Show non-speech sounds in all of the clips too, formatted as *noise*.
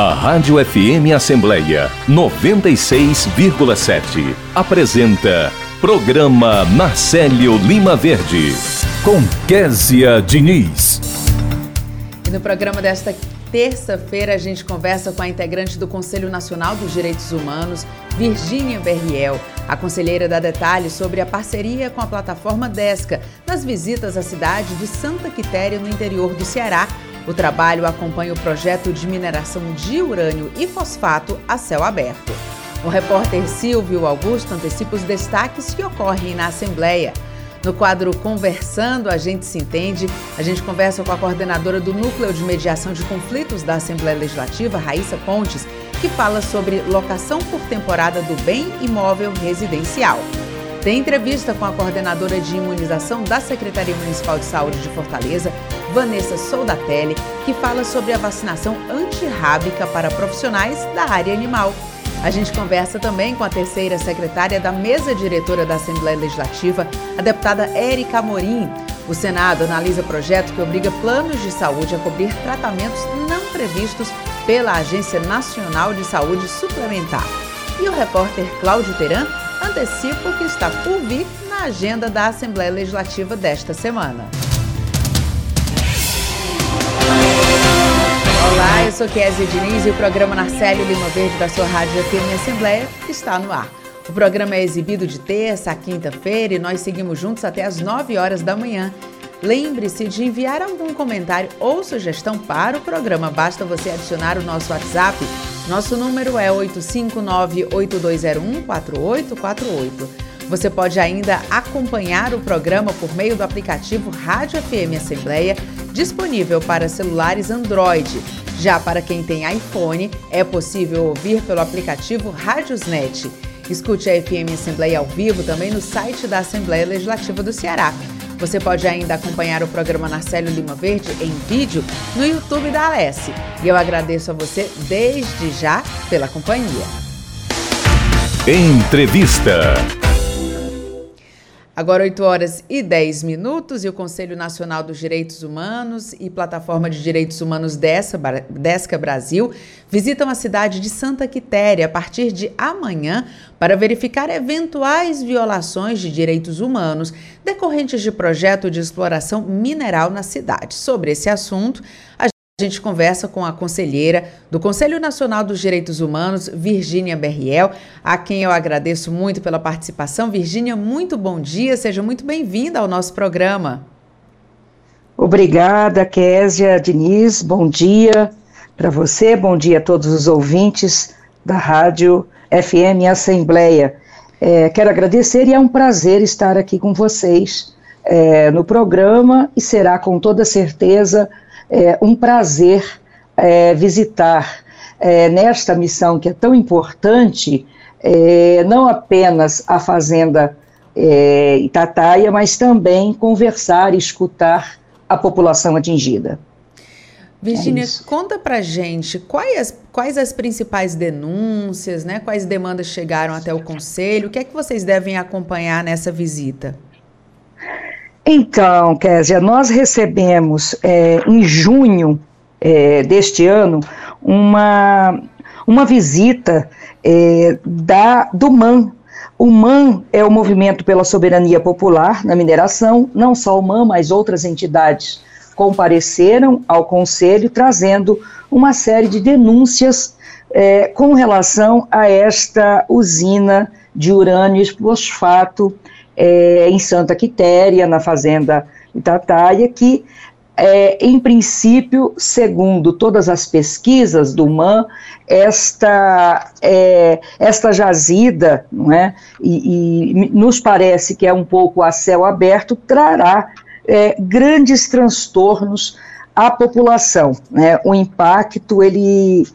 A Rádio FM Assembleia 96,7 apresenta Programa Marcelo Lima Verde com Késia Diniz. E no programa desta terça-feira a gente conversa com a integrante do Conselho Nacional dos Direitos Humanos, Virgínia Berriel, a conselheira dá detalhes sobre a parceria com a plataforma Desca nas visitas à cidade de Santa Quitéria, no interior do Ceará, o trabalho acompanha o projeto de mineração de urânio e fosfato a céu aberto. O repórter Silvio Augusto antecipa os destaques que ocorrem na Assembleia. No quadro Conversando, a gente se entende, a gente conversa com a coordenadora do Núcleo de Mediação de Conflitos da Assembleia Legislativa, Raíssa Pontes, que fala sobre locação por temporada do bem imóvel residencial. Tem entrevista com a coordenadora de imunização da Secretaria Municipal de Saúde de Fortaleza, Vanessa Soldatelli, que fala sobre a vacinação antirrábica para profissionais da área animal. A gente conversa também com a terceira secretária da mesa diretora da Assembleia Legislativa, a deputada Érica Morim. O Senado analisa projeto que obriga planos de saúde a cobrir tratamentos não previstos pela Agência Nacional de Saúde Suplementar. E o repórter Cláudio Teran antecipa o que está por vir na agenda da Assembleia Legislativa desta semana. Olá, eu sou Kézia Diniz e o programa Narcélio Lima Verde da sua Rádio FM Assembleia está no ar. O programa é exibido de terça a quinta-feira e nós seguimos juntos até às 9 horas da manhã. Lembre-se de enviar algum comentário ou sugestão para o programa. Basta você adicionar o nosso WhatsApp. Nosso número é 859-8201-4848. Você pode ainda acompanhar o programa por meio do aplicativo Rádio FM Assembleia, disponível para celulares Android. Já para quem tem iPhone, é possível ouvir pelo aplicativo Rádiosnet. Escute a FM Assembleia ao vivo também no site da Assembleia Legislativa do Ceará. Você pode ainda acompanhar o programa Narcélio Lima Verde em vídeo no YouTube da Alesse. E eu agradeço a você desde já pela companhia. Entrevista. Agora 8 horas e 10 minutos e o Conselho Nacional dos Direitos Humanos e Plataforma de Direitos Humanos Desca Brasil visitam a cidade de Santa Quitéria a partir de amanhã para verificar eventuais violações de direitos humanos decorrentes de projeto de exploração mineral na cidade. Sobre esse assunto, a a gente conversa com a conselheira do Conselho Nacional dos Direitos Humanos, Virgínia Berriel, a quem eu agradeço muito pela participação. Virgínia, muito bom dia, seja muito bem-vinda ao nosso programa. Obrigada, Késia Diniz, bom dia para você, bom dia a todos os ouvintes da Rádio FM Assembleia. É, quero agradecer e é um prazer estar aqui com vocês é, no programa e será com toda certeza é um prazer é, visitar é, nesta missão que é tão importante, é, não apenas a Fazenda é, Itataia, mas também conversar e escutar a população atingida. Virginia, é conta pra gente quais, quais as principais denúncias, né? Quais demandas chegaram até o conselho? O que é que vocês devem acompanhar nessa visita? Então, Késia, nós recebemos é, em junho é, deste ano uma, uma visita é, da, do MAN. O MAN é o Movimento pela Soberania Popular na Mineração, não só o MAN, mas outras entidades compareceram ao Conselho trazendo uma série de denúncias é, com relação a esta usina de urânio e fosfato é, em Santa Quitéria, na fazenda Itataia, que, é, em princípio, segundo todas as pesquisas do MAN, esta, é, esta jazida, não é, e, e, nos parece que é um pouco a céu aberto, trará é, grandes transtornos à população. Né? O impacto, ele,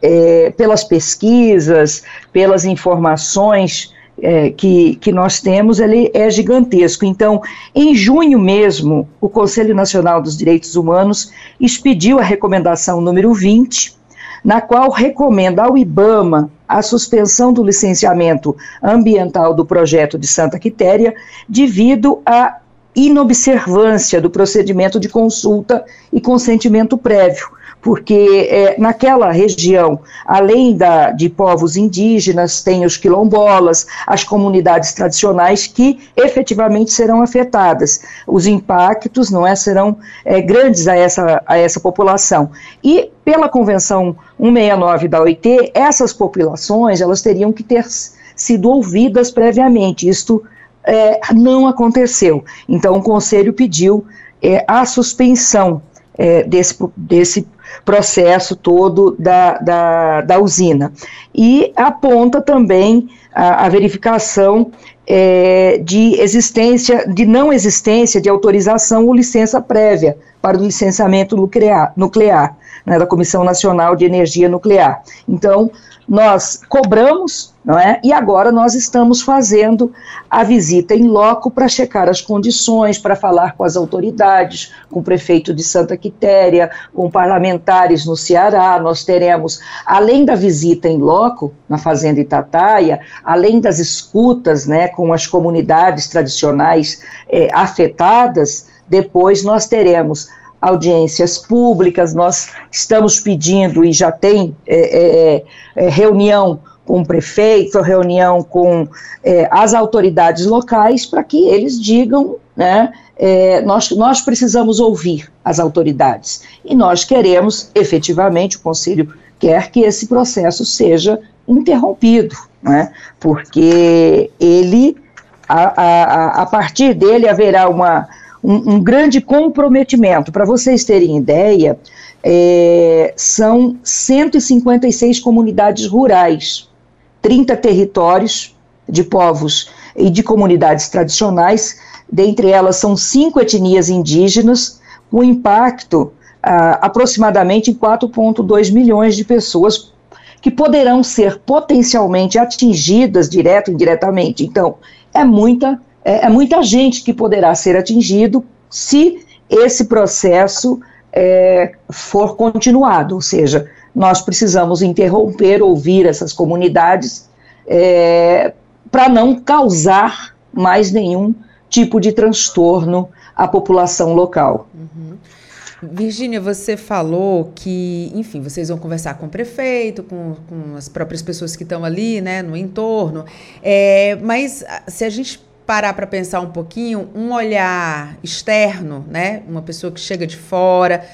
é, pelas pesquisas, pelas informações é, que, que nós temos, ele é gigantesco. Então, em junho mesmo, o Conselho Nacional dos Direitos Humanos expediu a recomendação número 20, na qual recomenda ao IBAMA a suspensão do licenciamento ambiental do projeto de Santa Quitéria devido à inobservância do procedimento de consulta e consentimento prévio porque é, naquela região, além da, de povos indígenas, tem os quilombolas, as comunidades tradicionais que efetivamente serão afetadas. Os impactos não é, serão é, grandes a essa, a essa população. E pela Convenção 169 da OIT, essas populações elas teriam que ter sido ouvidas previamente. Isto é, não aconteceu. Então, o Conselho pediu é, a suspensão é, desse, desse processo todo da, da, da usina. E aponta também a, a verificação é, de existência, de não existência de autorização ou licença prévia para o licenciamento nuclear, nuclear né, da Comissão Nacional de Energia Nuclear. Então, nós cobramos, não é? E agora nós estamos fazendo a visita em loco para checar as condições, para falar com as autoridades, com o prefeito de Santa Quitéria, com parlamentares no Ceará. Nós teremos, além da visita em loco na fazenda Itataia, além das escutas, né, com as comunidades tradicionais eh, afetadas, depois nós teremos audiências públicas, nós estamos pedindo e já tem é, é, é, reunião com o prefeito, reunião com é, as autoridades locais para que eles digam, né, é, nós, nós precisamos ouvir as autoridades e nós queremos, efetivamente, o Conselho quer que esse processo seja interrompido, né, porque ele, a, a, a partir dele haverá uma um, um grande comprometimento. Para vocês terem ideia, é, são 156 comunidades rurais, 30 territórios de povos e de comunidades tradicionais, dentre elas são cinco etnias indígenas, com impacto ah, aproximadamente em 4,2 milhões de pessoas que poderão ser potencialmente atingidas direto e indiretamente. Então, é muita é, é muita gente que poderá ser atingido se esse processo é, for continuado, ou seja, nós precisamos interromper, ouvir essas comunidades é, para não causar mais nenhum tipo de transtorno à população local. Uhum. Virgínia, você falou que, enfim, vocês vão conversar com o prefeito, com, com as próprias pessoas que estão ali, né, no entorno. É, mas se a gente parar para pensar um pouquinho, um olhar externo, né? Uma pessoa que chega de fora,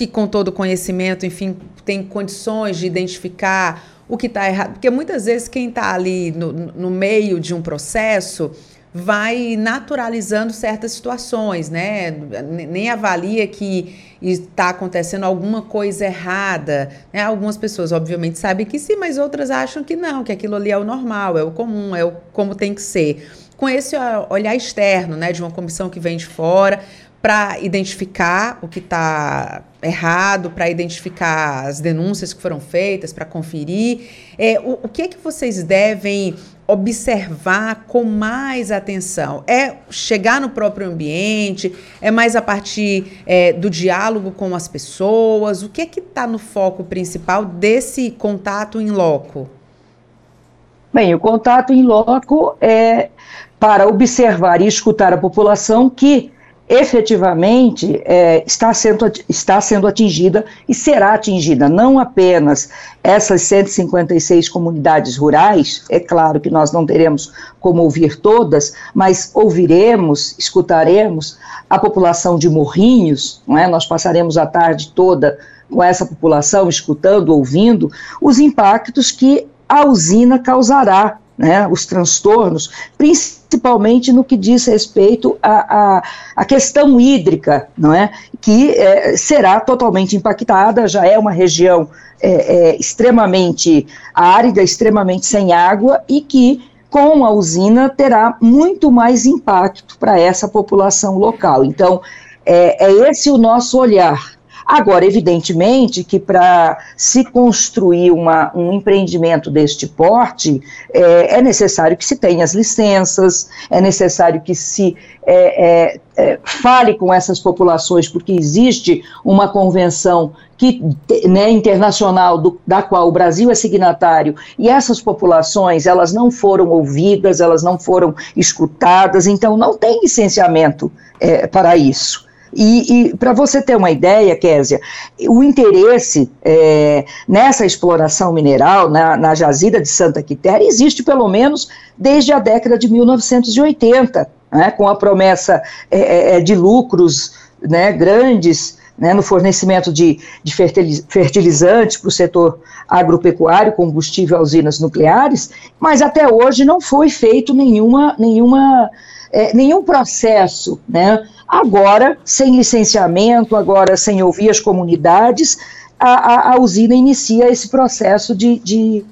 que com todo conhecimento, enfim, tem condições de identificar o que está errado. Porque muitas vezes quem está ali no, no meio de um processo vai naturalizando certas situações, né? Nem avalia que está acontecendo alguma coisa errada. Né? Algumas pessoas, obviamente, sabem que sim, mas outras acham que não, que aquilo ali é o normal, é o comum, é o como tem que ser com esse olhar externo, né, de uma comissão que vem de fora, para identificar o que está errado, para identificar as denúncias que foram feitas, para conferir. É, o, o, que é que vocês devem observar com mais atenção? É chegar no próprio ambiente? É mais a partir é, do diálogo com as pessoas? O que é que está no foco principal desse contato em loco? Bem, o contato em loco é para observar e escutar a população que efetivamente é, está, sendo, está sendo atingida e será atingida, não apenas essas 156 comunidades rurais, é claro que nós não teremos como ouvir todas, mas ouviremos, escutaremos a população de Morrinhos, não é? nós passaremos a tarde toda com essa população, escutando, ouvindo, os impactos que a usina causará né, os transtornos, principalmente no que diz respeito à, à, questão hídrica, não é? que é, será totalmente impactada, já é uma região é, é, extremamente árida, extremamente sem água, e que com a usina terá muito mais impacto para essa população local. Então, é, é esse o nosso olhar Agora, evidentemente que para se construir uma, um empreendimento deste porte, é, é, necessário que se tenha as licenças, é necessário que se é, é, é fale com essas populações, porque existe uma convenção que, né, internacional do, da qual o Brasil é signatário, e essas populações elas não foram ouvidas, elas não foram escutadas, então não tem licenciamento é, para isso. E, e para você ter uma ideia, Késia, o interesse é, nessa exploração mineral, na, na jazida de Santa Quitéria, existe pelo menos desde a década de 1980, né, com a promessa é, é, é, de lucros né, grandes né, no fornecimento de, de fertilizantes para o setor agropecuário, combustível a usinas nucleares, mas até hoje não foi feito nenhuma, nenhuma, é, nenhum processo, né, Agora, sem licenciamento, agora sem ouvir as comunidades, a, a, a usina inicia esse processo de, de,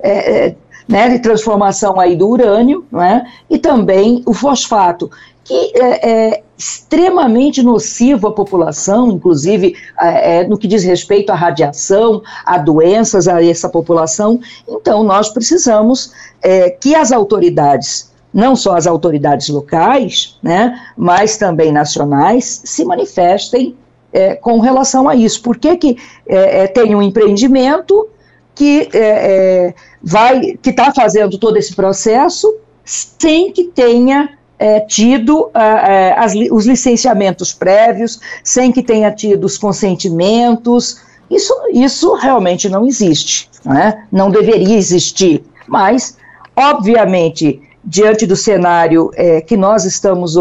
é, é, né, de transformação aí do urânio, não é? e também o fosfato, que é, é extremamente nocivo à população, inclusive é, é, no que diz respeito à radiação, a doenças a essa população. Então, nós precisamos é, que as autoridades não só as autoridades locais, né, mas também nacionais, se manifestem é, com relação a isso. Por que, que é, é tem um empreendimento que é, é vai, que está fazendo todo esse processo sem que tenha é, tido as, os licenciamentos prévios, sem que tenha tido os consentimentos? Isso, isso realmente não existe, né? não deveria existir, mas, obviamente, diante do cenário é, que nós estamos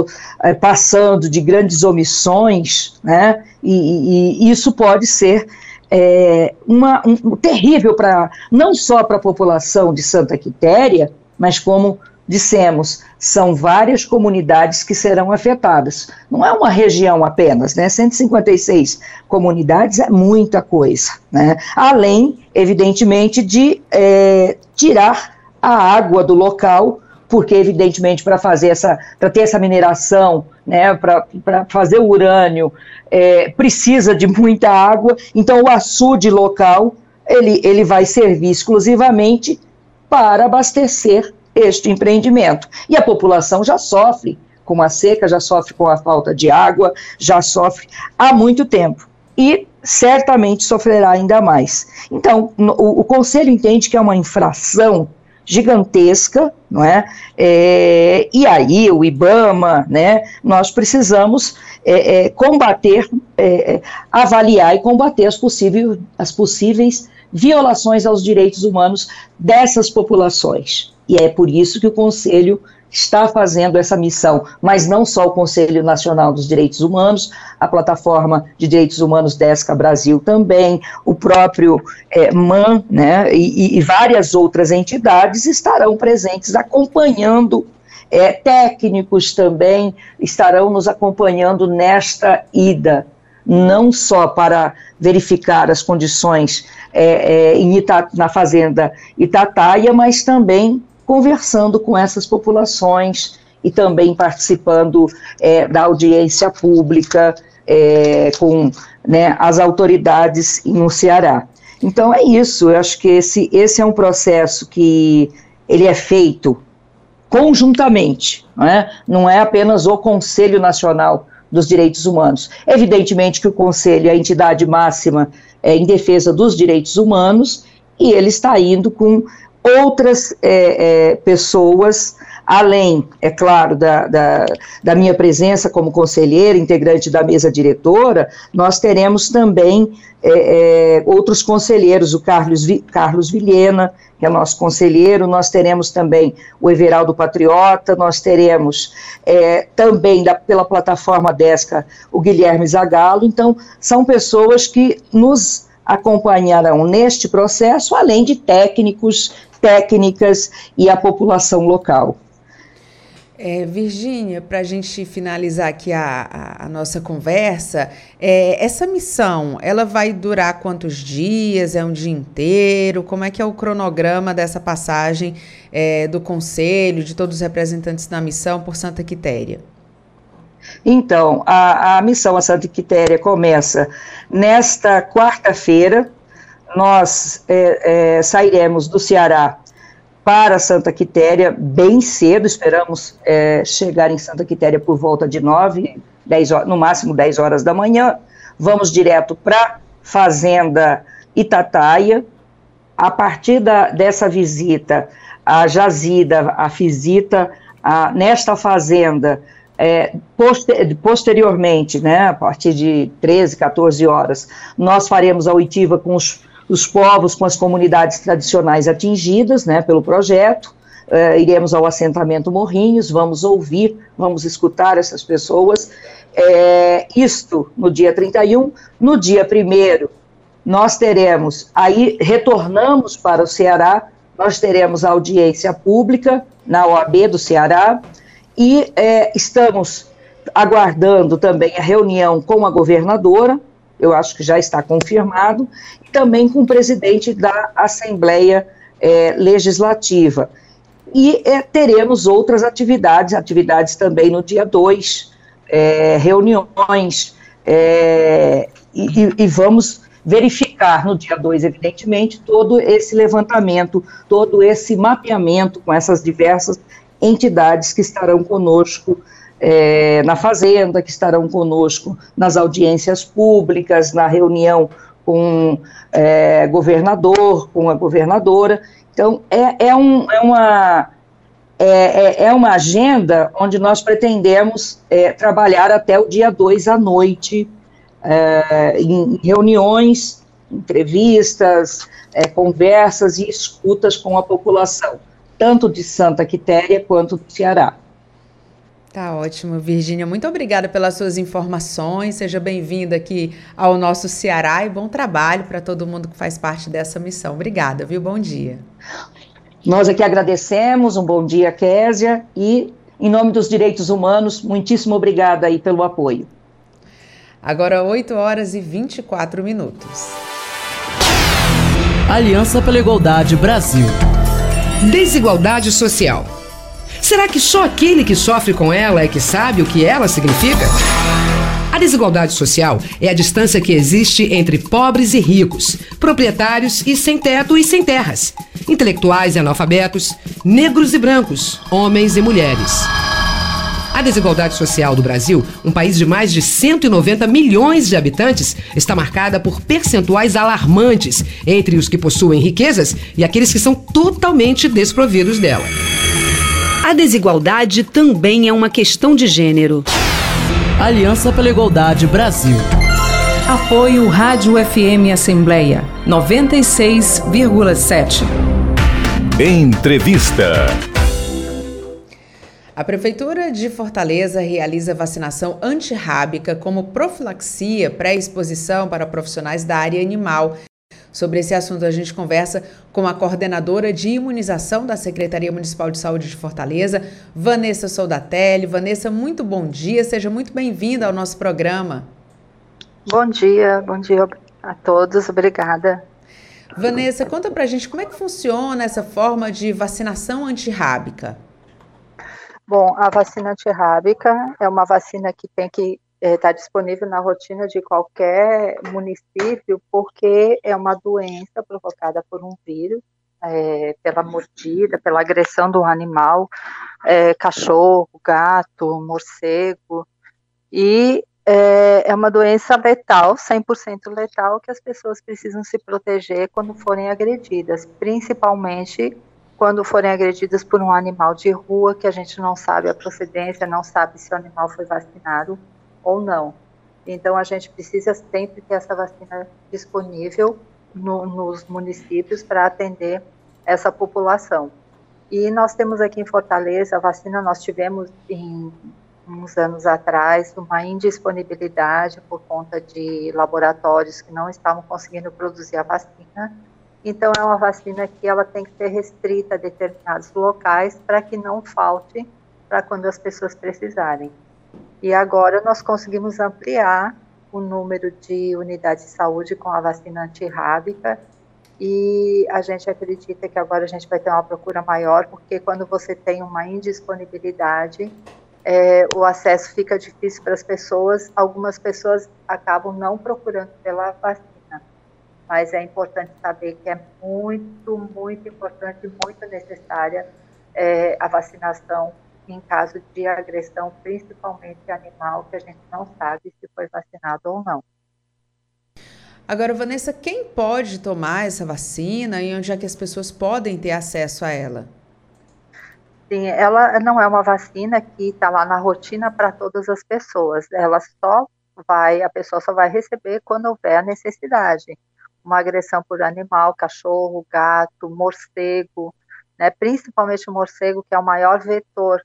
é, passando de grandes omissões, né, e, e isso pode ser é, uma, um, terrível para não só para a população de Santa Quitéria, mas como dissemos, são várias comunidades que serão afetadas. Não é uma região apenas, né? 156 comunidades é muita coisa, né? Além, evidentemente, de é, tirar a água do local porque evidentemente para fazer essa, para ter essa mineração, né, para fazer o urânio, é, precisa de muita água, então o açude local ele, ele vai servir exclusivamente para abastecer este empreendimento. E a população já sofre com a seca, já sofre com a falta de água, já sofre há muito tempo. E certamente sofrerá ainda mais. Então, o, o Conselho entende que é uma infração gigantesca, não é? é e aí o IBAMA, né? Nós precisamos é, é, combater, é, é, avaliar e combater as, possíveis, as possíveis violações aos direitos humanos dessas populações. E é por isso que o Conselho está fazendo essa missão, mas não só o Conselho Nacional dos Direitos Humanos, a plataforma de direitos humanos DESCA Brasil também, o próprio é, MAN, né, e, e, várias outras entidades estarão presentes acompanhando. É, técnicos também estarão nos acompanhando nesta ida, não só para verificar as condições é, é, Ita, na fazenda Itataia, mas também conversando com essas populações e também participando é, da audiência pública é, com né, as autoridades no Ceará. Então é isso, eu acho que esse, esse é um processo que ele é feito conjuntamente, não é, não é apenas o Conselho Nacional dos Direitos Humanos. Evidentemente que o Conselho é a entidade máxima é, em defesa dos direitos humanos e ele está indo com outras é, é, pessoas, além, é claro, da, da, da, minha presença como conselheira, integrante da mesa diretora, nós teremos também é, é outros conselheiros, o Carlos, Carlos Vilhena, que é nosso conselheiro, nós teremos também o Everaldo Patriota, nós teremos é, também da, pela plataforma Desca o Guilherme Zagalo, então são pessoas que nos acompanharão neste processo, além de técnicos técnicas e a população local. É, Virgínia, para a gente finalizar aqui a, a, a nossa conversa, é, essa missão, ela vai durar quantos dias? É um dia inteiro? Como é que é o cronograma dessa passagem é, do Conselho, de todos os representantes da missão por Santa Quitéria? Então, a, a missão a Santa Quitéria começa nesta quarta-feira, nós é, é, sairemos do Ceará para Santa Quitéria bem cedo, esperamos é, chegar em Santa Quitéria por volta de 9, 10 horas, no máximo 10 horas da manhã. Vamos direto para Fazenda Itataia. A partir da, dessa visita, a jazida, a visita a, nesta fazenda, É, poster, posteriormente, né, a partir de 13, 14 horas, nós faremos a oitiva com os, os povos, com as comunidades tradicionais atingidas né, pelo projeto. É, iremos ao assentamento Morrinhos, vamos ouvir, vamos escutar essas pessoas. É, isto no dia 31. No dia 1 nós teremos, aí retornamos para o Ceará, nós teremos audiência pública na OAB do Ceará e é, estamos aguardando também a reunião com a governadora, eu acho que já está confirmado, e também com o presidente da Assembleia é, Legislativa. E é, teremos outras atividades, atividades também no dia 2, é, reuniões, é, e, e, vamos verificar no dia 2, evidentemente, todo esse levantamento, todo esse mapeamento com essas diversas entidades que estarão conosco é, na Fazenda, que estarão conosco nas audiências públicas, na reunião com é, governador, com a governadora. Então, é, é, um, é uma. É, é, é uma agenda onde nós pretendemos é, trabalhar até o dia 2 à noite, é, em reuniões, entrevistas, é, conversas e escutas com a população, tanto de Santa Quitéria quanto do Ceará. Tá ótimo, Virgínia. Muito obrigada pelas suas informações. Seja bem-vinda aqui ao nosso Ceará e bom trabalho para todo mundo que faz parte dessa missão. Obrigada, viu? Bom dia. Nós aqui agradecemos. Um bom dia, Késia. E, em nome dos direitos humanos, muitíssimo obrigada aí pelo apoio. Agora 8 horas e 24 minutos. Aliança pela Igualdade Brasil. Desigualdade social. Será que só aquele que sofre com ela é que sabe o que ela significa? A desigualdade social é a distância que existe entre pobres e ricos, proprietários e sem teto e sem terras, intelectuais e analfabetos, negros e brancos, homens e mulheres. A desigualdade social do Brasil, um país de mais de 190 milhões de habitantes, está marcada por percentuais alarmantes entre os que possuem riquezas e aqueles que são totalmente desprovidos dela. A desigualdade também é uma questão de gênero. Aliança pela Igualdade Brasil. Apoio Rádio FM Assembleia 96,7. Entrevista. A Prefeitura de Fortaleza realiza vacinação antirrábica como profilaxia pré-exposição para profissionais da área animal. Sobre esse assunto, a gente conversa com a coordenadora de imunização da Secretaria Municipal de Saúde de Fortaleza, Vanessa Soldatelli. Vanessa, muito bom dia, seja muito bem-vinda ao nosso programa. Bom dia, bom dia a todos, obrigada. Vanessa, conta pra gente como é que funciona essa forma de vacinação antirrábica. Bom, a vacina antirrábica é uma vacina que tem que estar é, tá disponível na rotina de qualquer município, porque é uma doença provocada por um vírus, é, pela mordida, pela agressão do animal, é, cachorro, gato, morcego, e é uma doença letal, 100% letal, que as pessoas precisam se proteger quando forem agredidas, principalmente quando forem agredidas por um animal de rua que a gente não sabe a procedência, não sabe se o animal foi vacinado ou não. Então a gente precisa sempre ter essa vacina disponível no, nos municípios para atender essa população. E nós temos aqui em Fortaleza a vacina, nós tivemos em uns anos atrás uma indisponibilidade por conta de laboratórios que não estavam conseguindo produzir a vacina então, é uma vacina que ela tem que ser restrita a determinados locais para que não falte para quando as pessoas precisarem. E agora nós conseguimos ampliar o número de unidades de saúde com a vacina antirrábica e a gente acredita que agora a gente vai ter uma procura maior, porque quando você tem uma indisponibilidade, é, o acesso fica difícil para as pessoas, algumas pessoas acabam não procurando pela vacina mas é importante saber que é muito, muito importante e muito necessária é, a vacinação em caso de agressão, principalmente animal, que a gente não sabe se foi vacinado ou não. Agora, Vanessa, quem pode tomar essa vacina e onde é que as pessoas podem ter acesso a ela? Sim, ela não é uma vacina que está lá na rotina para todas as pessoas. Ela só vai, a pessoa só vai receber quando houver a necessidade. Uma agressão por animal, cachorro, gato, morcego, né? principalmente o morcego, que é o maior vetor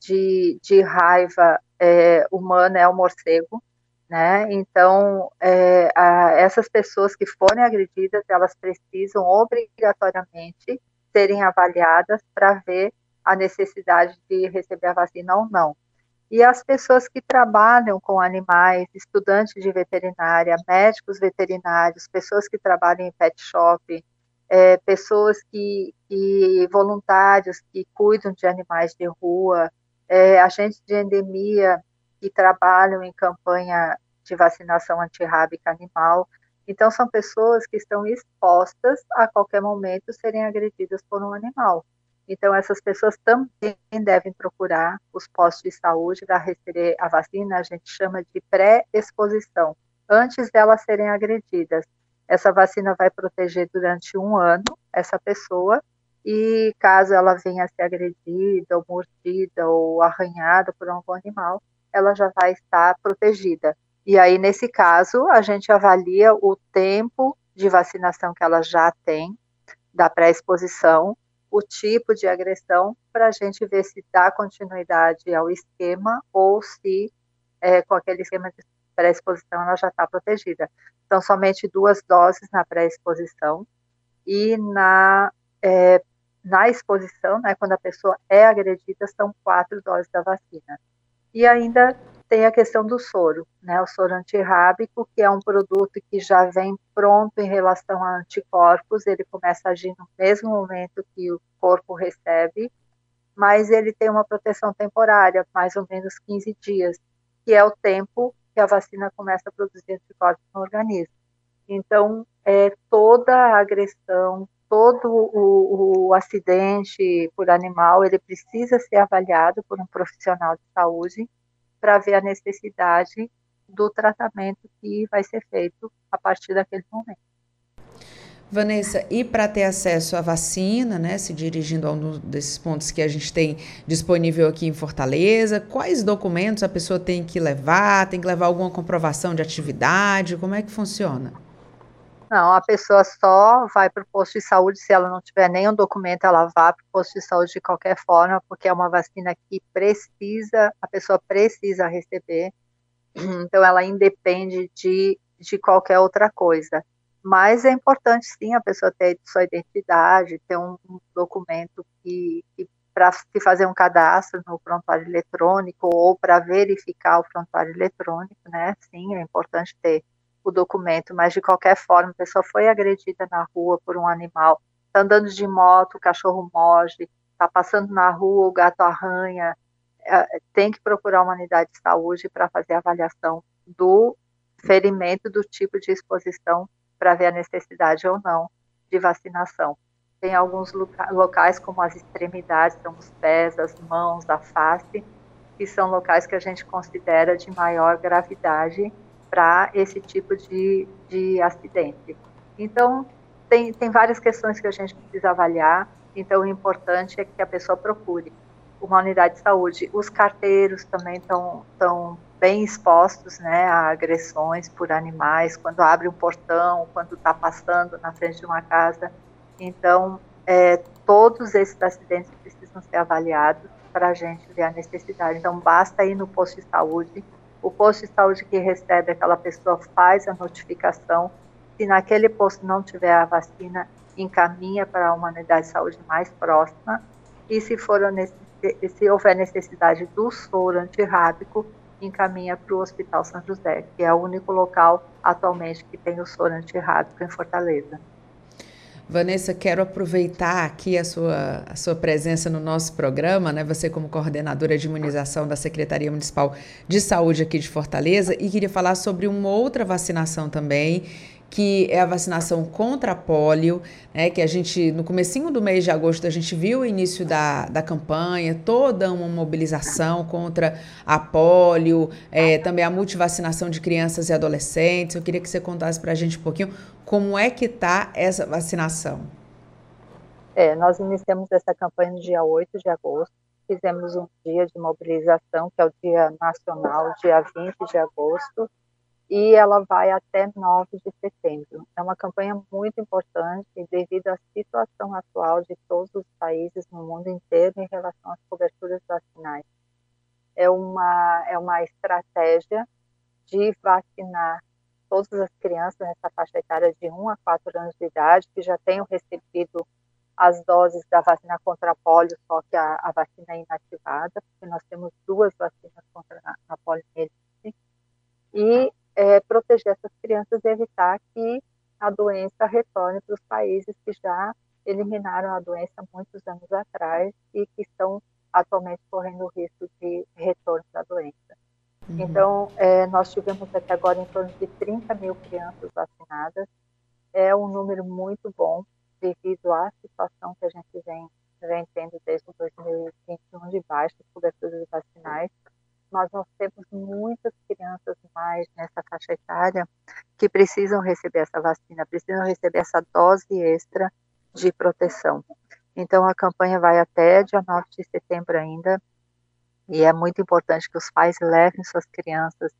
de, de raiva é, humana, é o morcego. Né? Então, é, a, essas pessoas que forem agredidas, elas precisam obrigatoriamente serem avaliadas para ver a necessidade de receber a vacina ou não. E as pessoas que trabalham com animais, estudantes de veterinária, médicos veterinários, pessoas que trabalham em pet shop, é, pessoas que, que, voluntários que cuidam de animais de rua, é, agentes de endemia que trabalham em campanha de vacinação antirrábica animal. Então, são pessoas que estão expostas a qualquer momento serem agredidas por um animal. Então, essas pessoas também devem procurar os postos de saúde para receber a vacina, a gente chama de pré-exposição, antes delas serem agredidas. Essa vacina vai proteger durante um ano essa pessoa, e caso ela venha a ser agredida, ou mordida, ou arranhada por algum animal, ela já vai estar protegida. E aí, nesse caso, a gente avalia o tempo de vacinação que ela já tem, da pré-exposição, o tipo de agressão para a gente ver se dá continuidade ao esquema ou se é, com aquele esquema de pré-exposição ela já está protegida. Então, somente duas doses na pré-exposição e na, é, na exposição, né, quando a pessoa é agredida, são quatro doses da vacina. E ainda tem a questão do soro, né, o soro antirrábico, que é um produto que já vem pronto em relação a anticorpos, ele começa a agir no mesmo momento que o corpo recebe, mas ele tem uma proteção temporária, mais ou menos 15 dias, que é o tempo que a vacina começa a produzir anticorpos no organismo. Então, é, toda a agressão, todo o, o acidente por animal, ele precisa ser avaliado por um profissional de saúde, para ver a necessidade do tratamento que vai ser feito a partir daquele momento. Vanessa, e para ter acesso à vacina, né, se dirigindo a um desses pontos que a gente tem disponível aqui em Fortaleza, quais documentos a pessoa tem que levar? Tem que levar alguma comprovação de atividade? Como é que funciona? Não, a pessoa só vai para o posto de saúde se ela não tiver nenhum documento, ela vá para o posto de saúde de qualquer forma, porque é uma vacina que precisa, a pessoa precisa receber, *clears throat* então ela independe de, de qualquer outra coisa. Mas é importante sim a pessoa ter sua identidade, ter um, um documento que, que para se fazer um cadastro no prontuário eletrônico ou para verificar o prontuário eletrônico, né? Sim, é importante ter o documento, mas de qualquer forma, a pessoa foi agredida na rua por um animal, está andando de moto, o cachorro morde, está passando na rua, o gato arranha, é, tem que procurar uma unidade de saúde para fazer a avaliação do ferimento, do tipo de exposição, para ver a necessidade ou não de vacinação. Tem alguns locais, como as extremidades, são os pés, as mãos, a face, que são locais que a gente considera de maior gravidade para esse tipo de, de acidente. Então, tem, tem várias questões que a gente precisa avaliar, então o importante é que a pessoa procure uma unidade de saúde. Os carteiros também estão tão bem expostos né, a agressões por animais, quando abre um portão, quando está passando na frente de uma casa. Então, é, todos esses acidentes precisam ser avaliados para a gente ver a necessidade. Então, basta ir no posto de saúde, o posto de saúde que recebe aquela pessoa faz a notificação. Se naquele posto não tiver a vacina, encaminha para uma unidade de saúde mais próxima. E se, for se houver necessidade do soro antirrábico, encaminha para o Hospital São José, que é o único local atualmente que tem o soro antirrábico em Fortaleza. Vanessa, quero aproveitar aqui a sua, a sua presença no nosso programa, né? Você como coordenadora de imunização da Secretaria Municipal de Saúde aqui de Fortaleza e queria falar sobre uma outra vacinação também que é a vacinação contra a polio, né, que a gente, no comecinho do mês de agosto, a gente viu o início da, da campanha, toda uma mobilização contra a polio, é, também a multivacinação de crianças e adolescentes. Eu queria que você contasse para a gente um pouquinho como é que está essa vacinação. É, nós iniciamos essa campanha no dia 8 de agosto, fizemos um dia de mobilização, que é o Dia Nacional, dia 20 de agosto, e ela vai até 9 de setembro. É uma campanha muito importante devido à situação atual de todos os países no mundo inteiro em relação às coberturas vacinais. É uma, é uma estratégia de vacinar todas as crianças nessa faixa etária de 1 a 4 anos de idade que já tenham recebido as doses da vacina contra a polio, só que a, a vacina é inativada, porque nós temos duas vacinas contra a, a poliomielite, e é, proteger essas crianças e evitar que a doença retorne para os países que já eliminaram a doença muitos anos atrás e que estão atualmente correndo o risco de retorno da doença. Uhum. Então, é, nós tivemos até agora em torno de 30 mil crianças vacinadas. É um número muito bom devido à situação que a gente vem, vem tendo desde 2021 de baixas coberturas vacinais. Mas nós temos muitas crianças mais nessa faixa etária que precisam receber essa vacina, precisam receber essa dose extra de proteção. Então, a campanha vai até dia 9 de setembro ainda, e é muito importante que os pais levem suas crianças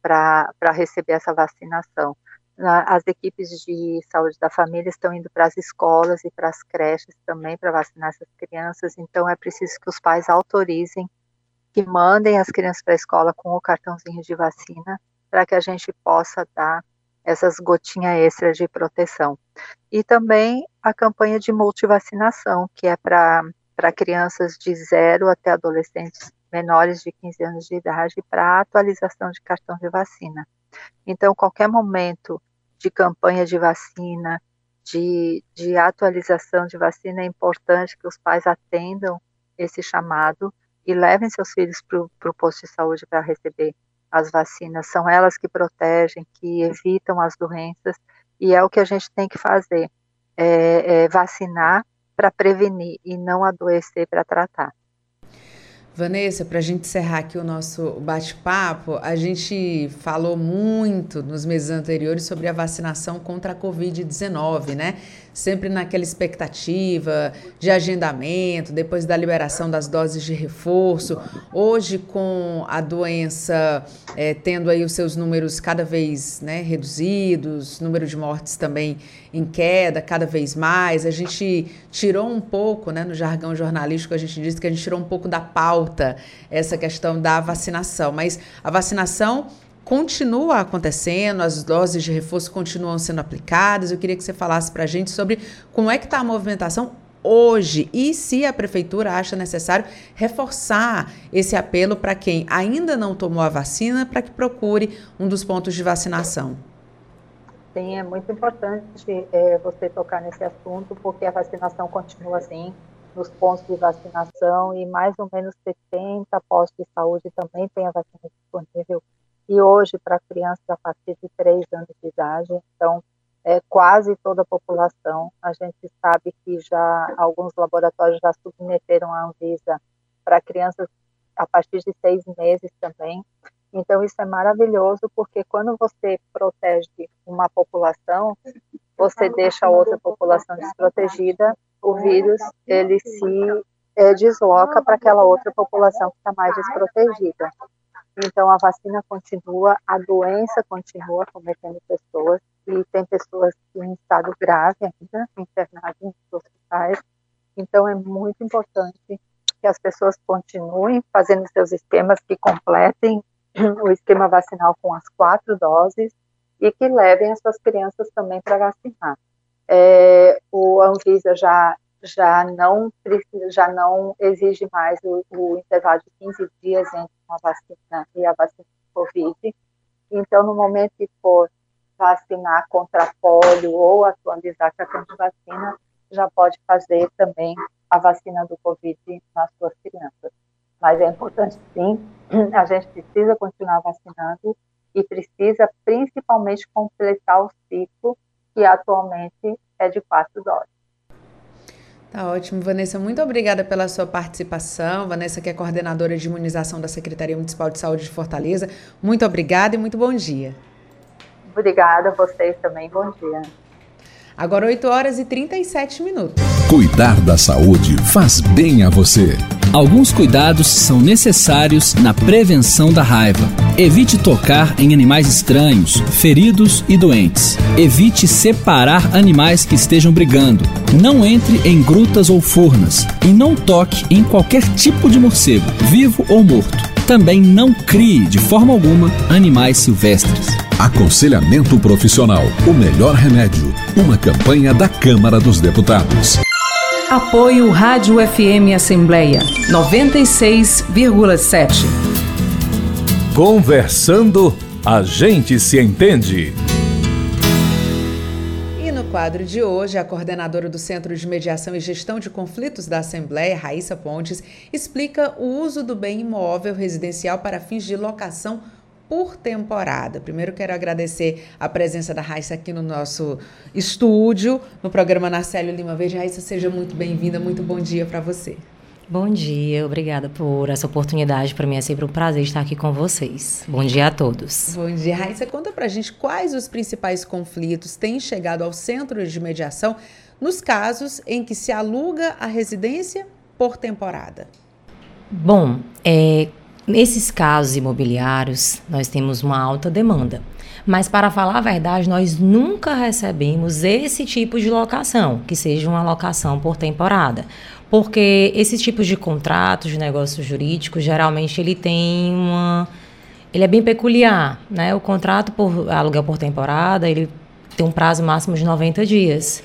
para receber essa vacinação. As equipes de saúde da família estão indo para as escolas e para as creches também para vacinar essas crianças, então é preciso que os pais autorizem que mandem as crianças para a escola com o cartãozinho de vacina para que a gente possa dar essas gotinhas extras de proteção. E também a campanha de multivacinação, que é para crianças de zero até adolescentes menores de 15 anos de idade para atualização de cartão de vacina. Então, qualquer momento de campanha de vacina, de, de atualização de vacina, é importante que os pais atendam esse chamado e levem seus filhos para o posto de saúde para receber as vacinas. São elas que protegem, que evitam as doenças, e é o que a gente tem que fazer: é, é vacinar para prevenir e não adoecer para tratar. Vanessa, para a gente encerrar aqui o nosso bate-papo, a gente falou muito nos meses anteriores sobre a vacinação contra a Covid-19, né? Sempre naquela expectativa de agendamento, depois da liberação das doses de reforço. Hoje, com a doença é, tendo aí os seus números cada vez né, reduzidos, número de mortes também em queda cada vez mais, a gente tirou um pouco, né, no jargão jornalístico, a gente disse que a gente tirou um pouco da pauta essa questão da vacinação, mas a vacinação continua acontecendo, as doses de reforço continuam sendo aplicadas. Eu queria que você falasse para a gente sobre como é que está a movimentação hoje e se a prefeitura acha necessário reforçar esse apelo para quem ainda não tomou a vacina para que procure um dos pontos de vacinação. Sim, é muito importante é, você tocar nesse assunto, porque a vacinação continua assim nos pontos de vacinação e mais ou menos 70 postos de saúde também tem a vacina disponível. E hoje, para crianças a partir de 3 anos de idade, então, é, quase toda a população. A gente sabe que já alguns laboratórios já submeteram a Anvisa para crianças a partir de seis meses também. Então, isso é maravilhoso, porque quando você protege uma população, você deixa a outra população desprotegida, o vírus, ele se é, desloca para aquela outra população que está mais desprotegida. Então, a vacina continua, a doença continua cometendo pessoas, e tem pessoas em estado grave ainda, internadas em hospitais. Então, é muito importante que as pessoas continuem fazendo seus esquemas, que completem o esquema vacinal com as quatro doses e que levem as suas crianças também para vacinar. É, o Anvisa já já não já não exige mais o, o, intervalo de 15 dias entre uma vacina e a vacina de Covid. Então, no momento que for vacinar contra polio ou atualizar cartão de vacina, já pode fazer também a vacina do Covid nas suas crianças. Mas é importante, sim, a gente precisa continuar vacinando e precisa principalmente completar o ciclo, que atualmente é de quatro doses. Tá ótimo, Vanessa. Muito obrigada pela sua participação. Vanessa, que é coordenadora de imunização da Secretaria Municipal de Saúde de Fortaleza. Muito obrigada e muito bom dia. Obrigada a vocês também. Bom dia. Agora 8 horas e 37 minutos. Cuidar da saúde faz bem a você. Alguns cuidados são necessários na prevenção da raiva. Evite tocar em animais estranhos, feridos e doentes. Evite separar animais que estejam brigando. Não entre em grutas ou furnas. E não toque em qualquer tipo de morcego, vivo ou morto. Também não crie, de forma alguma, animais silvestres. Aconselhamento profissional: o melhor remédio. Uma campanha da Câmara dos Deputados. Apoio Rádio FM Assembleia 96,7. Conversando, a gente se entende. E no quadro de hoje, a coordenadora do Centro de Mediação e Gestão de Conflitos da Assembleia, Raíssa Pontes, explica o uso do bem imóvel residencial para fins de locação por temporada. Primeiro quero agradecer a presença da Raíssa aqui no nosso estúdio, no programa Narcélio Lima Verde. Raíssa, seja muito bem-vinda, muito bom dia para você. Bom dia, obrigada por essa oportunidade. Para mim é sempre um prazer estar aqui com vocês. Bom dia a todos. Bom dia, Raíssa. Conta para a gente quais os principais conflitos têm chegado ao centro de mediação nos casos em que se aluga a residência por temporada. Bom, é, Nesses casos imobiliários, nós temos uma alta demanda. Mas, para falar a verdade, nós nunca recebemos esse tipo de locação, que seja uma locação por temporada. Porque esses tipos de contratos de negócios jurídicos, geralmente, ele tem uma. Ele é bem peculiar, né? O contrato por aluguel por temporada, ele tem um prazo máximo de 90 dias.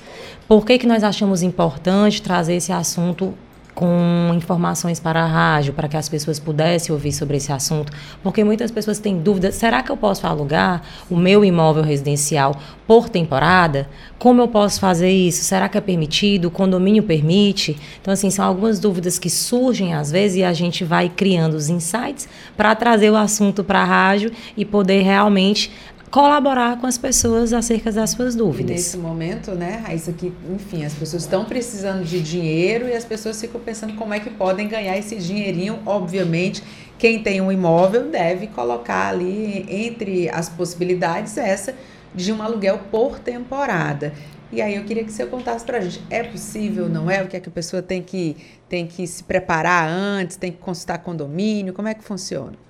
Por que, que nós achamos importante trazer esse assunto com informações para a rádio, para que as pessoas pudessem ouvir sobre esse assunto, porque muitas pessoas têm dúvidas: será que eu posso alugar o meu imóvel residencial por temporada? Como eu posso fazer isso? Será que é permitido? O condomínio permite? Então, assim, são algumas dúvidas que surgem às vezes e a gente vai criando os insights para trazer o assunto para a rádio e poder realmente colaborar com as pessoas acerca das suas dúvidas. nesse momento, né, Raíssa, que, enfim, as pessoas estão precisando de dinheiro e as pessoas ficam pensando como é que podem ganhar esse dinheirinho. Obviamente, quem tem um imóvel deve colocar ali entre as possibilidades essa de um aluguel por temporada. E aí eu queria que você contasse para a gente, é possível, não é? O que é que a pessoa tem que, tem que se preparar antes, tem que consultar condomínio, como é que funciona?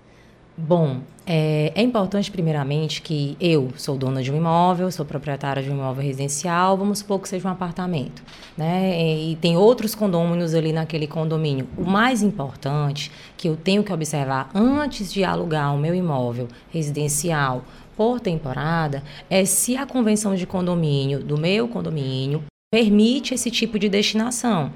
Bom, é, é, importante, primeiramente, que eu sou dona de um imóvel, sou proprietária de um imóvel residencial, vamos supor que seja um apartamento, né? E tem outros condôminos ali naquele condomínio. O mais importante que eu tenho que observar antes de alugar o meu imóvel residencial por temporada é se a convenção de condomínio do meu condomínio permite esse tipo de destinação.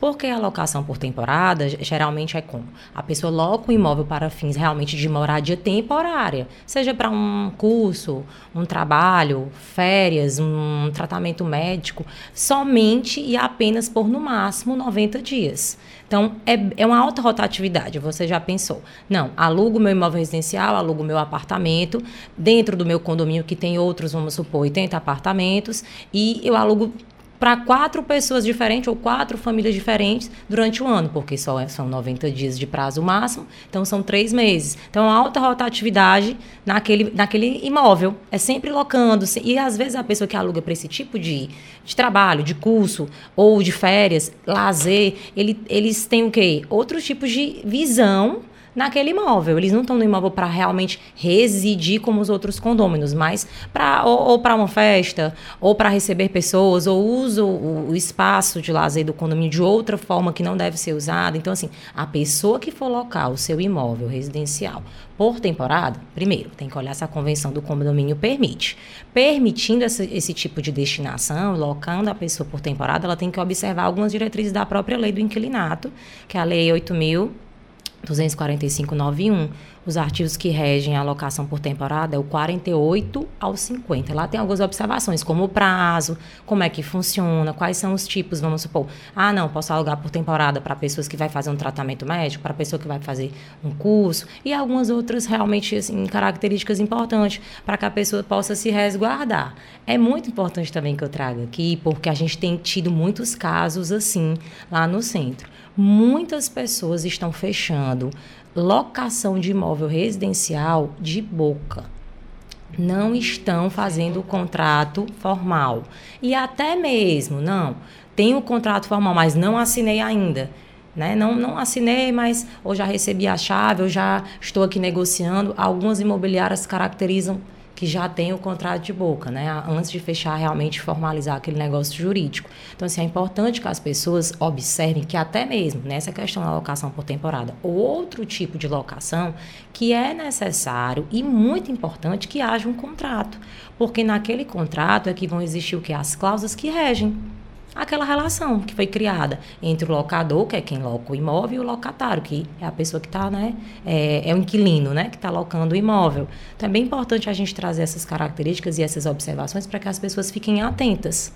Porque a locação por temporada geralmente é como? A pessoa loca o imóvel para fins realmente de moradia temporária, seja para um curso, um trabalho, férias, um tratamento médico, somente e apenas por no máximo 90 dias. Então, é, é uma alta rotatividade, você já pensou. Não, alugo meu imóvel residencial, alugo meu apartamento, dentro do meu condomínio que tem outros, vamos supor, 80 apartamentos, e eu alugo para quatro pessoas diferentes ou quatro famílias diferentes durante o ano, porque só é, são 90 dias de prazo máximo, então são três meses. Então, alta rotatividade naquele, naquele imóvel. É sempre locando. E às vezes a pessoa que aluga para esse tipo de, de trabalho, de curso ou de férias, lazer, ele, eles têm o quê? Outros tipos de visão naquele imóvel. Eles não estão no imóvel para realmente residir como os outros condôminos, mas para ou, ou para uma festa, ou para receber pessoas, ou usa o, o, espaço de lazer do condomínio de outra forma que não deve ser usado. Então, assim, a pessoa que for locar o seu imóvel residencial por temporada, primeiro, tem que olhar se a convenção do condomínio permite. Permitindo esse, esse tipo de destinação, locando a pessoa por temporada, ela tem que observar algumas diretrizes da própria lei do inquilinato, que é a Lei 8.000 24591, os artigos que regem a alocação por temporada é o 48 ao 50. Lá tem algumas observações, como o prazo, como é que funciona, quais são os tipos, vamos supor. Ah, não, posso alugar por temporada para pessoas que vai fazer um tratamento médico, para pessoa que vai fazer um curso e algumas outras realmente assim, características importantes para que a pessoa possa se resguardar. É muito importante também que eu traga aqui, porque a gente tem tido muitos casos assim lá no centro muitas pessoas estão fechando locação de imóvel residencial de boca. não estão fazendo o contrato formal. E até mesmo, não, tenho o contrato formal, mas não assinei ainda. Né? Não, não assinei, mas ou já recebi a chave, ou já estou aqui negociando. Algumas imobiliárias caracterizam que já tem o contrato de boca, né? Antes de fechar, realmente formalizar aquele negócio jurídico. Então, assim, é importante que as pessoas observem que até mesmo nessa questão da locação por temporada, ou outro tipo de locação, que é necessário e muito importante que haja um contrato. Porque naquele contrato é que vão existir o que? As cláusulas que regem aquela relação que foi criada entre o locador, que é quem loca o imóvel, e o locatário, que é a pessoa que está, né, é, é, o inquilino, né, que está locando o imóvel. Então é bem importante a gente trazer essas características e essas observações para que as pessoas fiquem atentas.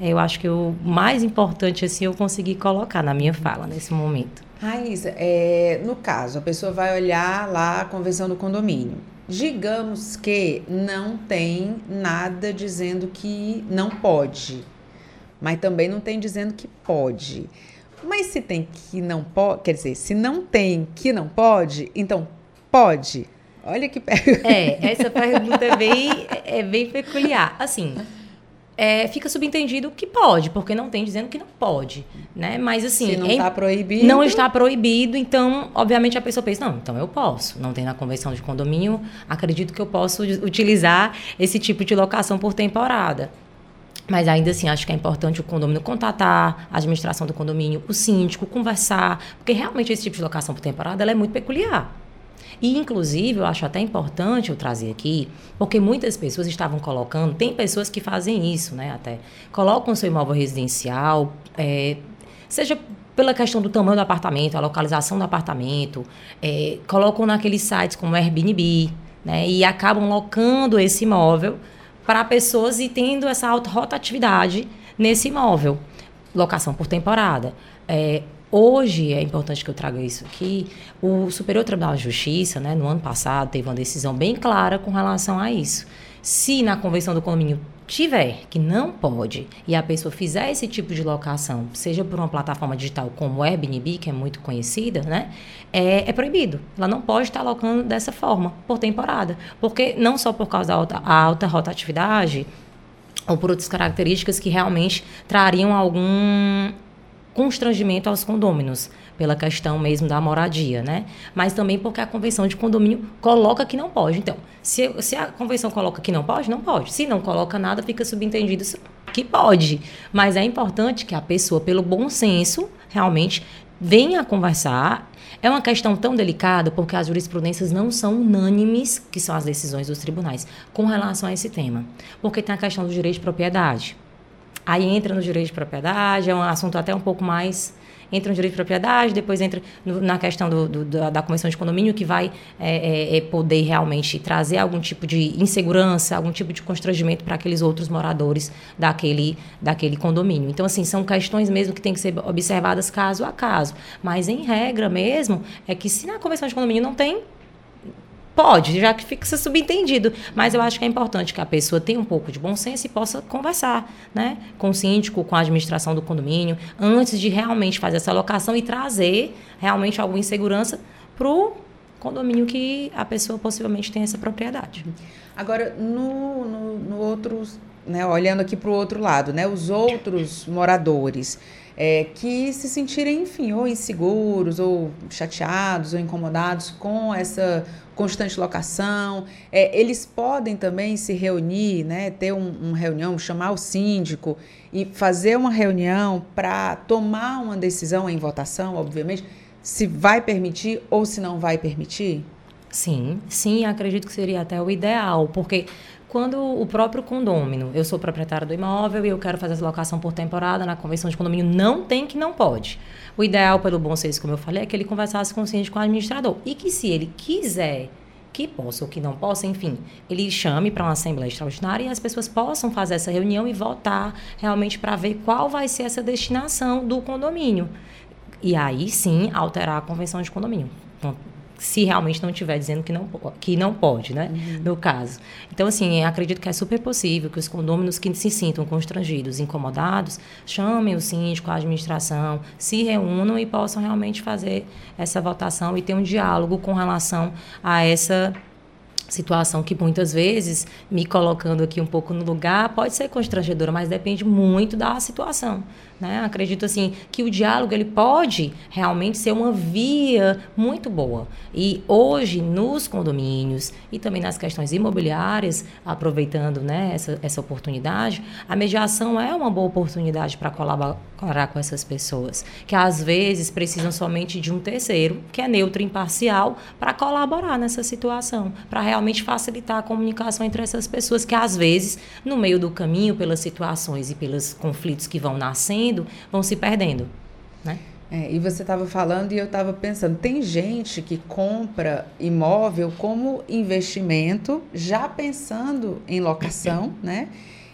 Eu acho que o mais importante, assim, eu consegui colocar na minha fala nesse momento. Raíssa, é, no caso, a pessoa vai olhar lá a convenção do condomínio. Digamos que não tem nada dizendo que não pode mas também não tem dizendo que pode. Mas se tem que não pode, quer dizer, se não tem que não pode, então pode. Olha que *laughs* É, essa pergunta é bem, é bem peculiar. Assim, é, fica subentendido que pode, porque não tem dizendo que não pode, né? Mas assim, se não está é, proibido, não está proibido, então obviamente a pessoa pensa não, então eu posso, não tem na convenção de condomínio, acredito que eu posso utilizar esse tipo de locação por temporada. Mas ainda assim, acho que é importante o condomínio contatar a administração do condomínio, o síndico, conversar, porque realmente esse tipo de locação por temporada é muito peculiar. E, inclusive, eu acho até importante eu trazer aqui, porque muitas pessoas estavam colocando, tem pessoas que fazem isso, né, até, colocam seu imóvel residencial, é, seja pela questão do tamanho do apartamento, a localização do apartamento, é, colocam naqueles sites como Airbnb, né, e acabam locando esse imóvel para pessoas e tendo essa alta rotatividade nesse imóvel. Locação por temporada. É, hoje, é importante que eu traga isso aqui, o Superior Tribunal de Justiça, né, no ano passado, teve uma decisão bem clara com relação a isso. Se na convenção do condomínio tiver que não pode e a pessoa fizer esse tipo de locação, seja por uma plataforma digital como o Airbnb, que é muito conhecida, né, é, é, proibido. Ela não pode estar alocando dessa forma, por temporada. Porque não só por causa da alta, alta rotatividade, ou por outras características que realmente trariam algum constrangimento aos condôminos pela questão mesmo da moradia, né? Mas também porque a convenção de condomínio coloca que não pode. Então, se, se a convenção coloca que não pode, não pode. Se não coloca nada, fica subentendido que pode. Mas é importante que a pessoa, pelo bom senso, realmente venha conversar. É uma questão tão delicada porque as jurisprudências não são unânimes, que são as decisões dos tribunais, com relação a esse tema. Porque tem a questão do direito de propriedade. Aí entra no direito de propriedade, é um assunto até um pouco mais entra no direito de propriedade, depois entra no, na questão do, do, da, da convenção de condomínio, que vai é, é, é, poder realmente trazer algum tipo de insegurança, algum tipo de constrangimento para aqueles outros moradores daquele, daquele condomínio. Então, assim, são questões mesmo que têm que ser observadas caso a caso. Mas, em regra mesmo, é que se na convenção de condomínio não tem, Pode, já que fica subentendido. Mas eu acho que é importante que a pessoa tenha um pouco de bom senso e possa conversar né, com o síndico, com a administração do condomínio, antes de realmente fazer essa alocação e trazer realmente alguma insegurança para o condomínio que a pessoa possivelmente tem essa propriedade. Agora, no, no, no outro, né, olhando aqui para o outro lado, né, os outros moradores é, que se sentirem, enfim, ou inseguros, ou chateados, ou incomodados com essa constante locação. É, eles podem também se reunir, né, ter um, uma reunião, chamar o síndico e fazer uma reunião para tomar uma decisão em votação, obviamente, se vai permitir ou se não vai permitir? Sim, sim, acredito que seria até o ideal, porque quando o próprio condômino, eu sou proprietário do imóvel e eu quero fazer essa locação por temporada, na convenção de condomínio não tem que não pode. O ideal, pelo bom senso, como eu falei, é que ele conversasse síndico com o administrador. E que se ele quiser que possa ou que não possa, enfim, ele chame para uma assembleia extraordinária e as pessoas possam fazer essa reunião e votar realmente para ver qual vai ser essa destinação do condomínio. E aí sim alterar a convenção de condomínio se realmente não estiver dizendo que não, que não pode, né? Uhum. No caso. Então, assim, acredito que é super possível que os condôminos que se sintam constrangidos, incomodados, chamem o síndico, a administração, se reúnam e possam realmente fazer essa votação e ter um diálogo com relação a essa situação que muitas vezes, me colocando aqui um pouco no lugar, pode ser constrangedora, mas depende muito da situação. Né? Acredito assim que o diálogo ele pode realmente ser uma via muito boa. E hoje nos condomínios e também nas questões imobiliárias, aproveitando né, essa, essa oportunidade, a mediação é uma boa oportunidade para colaborar com essas pessoas, que às vezes precisam somente de um terceiro, que é neutro e imparcial, para colaborar nessa situação, para realmente facilitar a comunicação entre essas pessoas que às vezes, no meio do caminho, pelas situações e pelos conflitos que vão nascendo, vão se perdendo, né? É, e você estava falando e eu estava pensando, tem gente que compra imóvel como investimento, já pensando em locação, *coughs* né?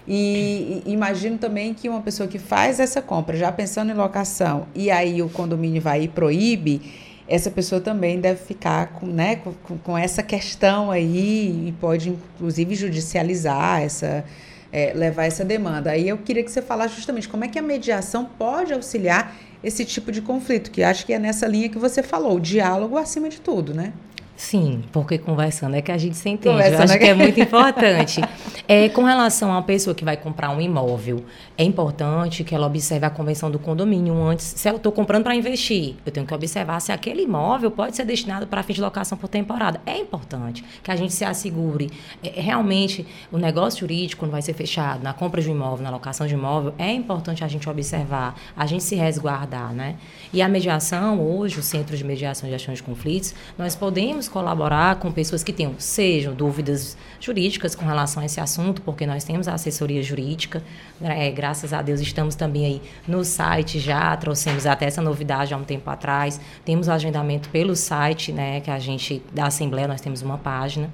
E, e, imagino também que uma pessoa que faz essa compra, já pensando em locação, e aí o condomínio vai e proíbe, essa pessoa também deve ficar com, né, com, com essa questão aí e pode, inclusive, judicializar essa, é, levar essa demanda. Aí eu queria que você falasse justamente como é que a mediação pode auxiliar esse tipo de conflito, que acho que é nessa linha que você falou, o diálogo acima de tudo, né? Sim, porque conversando é que a gente se entende. Eu acho é que é muito importante. É, com relação a uma pessoa que vai comprar um imóvel, é importante que ela observe a convenção do condomínio antes. Se eu estou comprando para investir, eu tenho que observar se aquele imóvel pode ser destinado para fim de locação por temporada. É importante que a gente se assegure. É, realmente, o negócio jurídico, quando vai ser fechado, na compra de um imóvel, na locação de um imóvel, é importante a gente observar, a gente se resguardar, né? E a mediação, hoje, o Centro de Mediação e Gestão de Conflitos, nós podemos colaborar com pessoas que tenham, sejam dúvidas jurídicas com relação a esse assunto, porque nós temos a assessoria jurídica, né? graças a Deus estamos também aí no site já, trouxemos até essa novidade há um tempo atrás, temos o agendamento pelo site, né, que a gente, da Assembleia, nós temos uma página,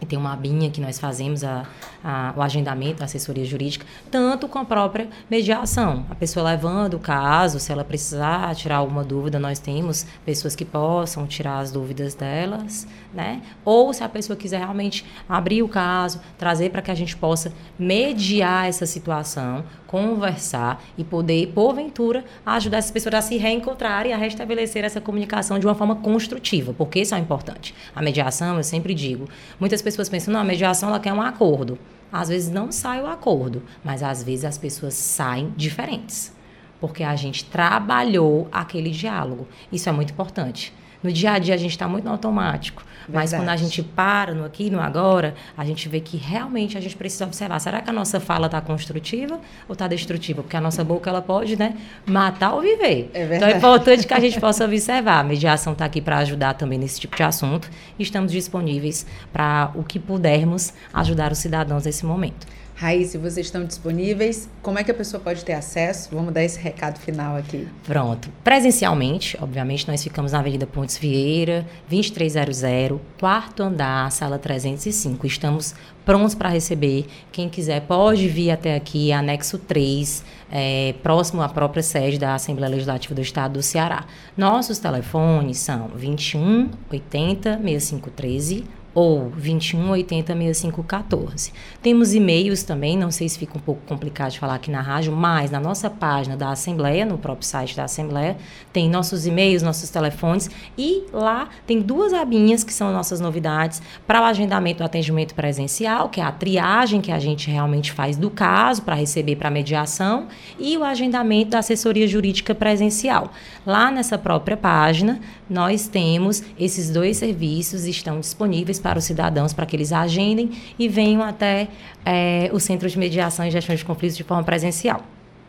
e tem uma abinha que nós fazemos a, a, o agendamento, a assessoria jurídica, tanto com a própria mediação. A pessoa levando o caso, se ela precisar tirar alguma dúvida, nós temos pessoas que possam tirar as dúvidas delas, né? Ou se a pessoa quiser realmente abrir o caso, trazer para que a gente possa mediar essa situação, conversar e poder, porventura, ajudar essas pessoas a se reencontrarem e a restabelecer essa comunicação de uma forma construtiva, porque isso é importante. A mediação, eu sempre digo, muitas pessoas pensam, não, a mediação ela quer um acordo. Às vezes não sai o acordo, mas às vezes as pessoas saem diferentes, porque a gente trabalhou aquele diálogo. Isso é muito importante. No dia a dia a gente está muito no automático. Mas quando a gente para no aqui, no agora, a gente vê que realmente a gente precisa observar. Será que a nossa fala está construtiva ou está destrutiva? Porque a nossa boca ela pode, né, matar ou viver. É então é importante que a gente possa observar. A mediação está aqui para ajudar também nesse tipo de assunto. E estamos disponíveis para o que pudermos ajudar os cidadãos nesse momento. Raíssa, vocês estão disponíveis? Como é que a pessoa pode ter acesso? Vamos dar esse recado final aqui. Pronto. Presencialmente, obviamente, nós ficamos na Avenida Pontes Vieira, 2300, quarto andar, sala 305. Estamos prontos para receber. Quem quiser pode vir até aqui, anexo 3, é, próximo à própria sede da Assembleia Legislativa do Estado do Ceará. Nossos telefones são 21 80 6513 ou 21 80 65 14. Temos e-mails também, não sei se fica um pouco complicado de falar aqui na rádio, mas na nossa página da Assembleia, no próprio site da Assembleia, tem nossos e-mails, nossos telefones e lá tem duas abinhas que são nossas novidades para o agendamento do atendimento presencial, que é a triagem que a gente realmente faz do caso para receber para mediação e o agendamento da assessoria jurídica presencial. Lá nessa própria página, nós temos esses dois serviços estão disponíveis para os cidadãos para que eles agendem e venham até é, o Centro de Mediação e Gestão de Conflitos de forma presencial.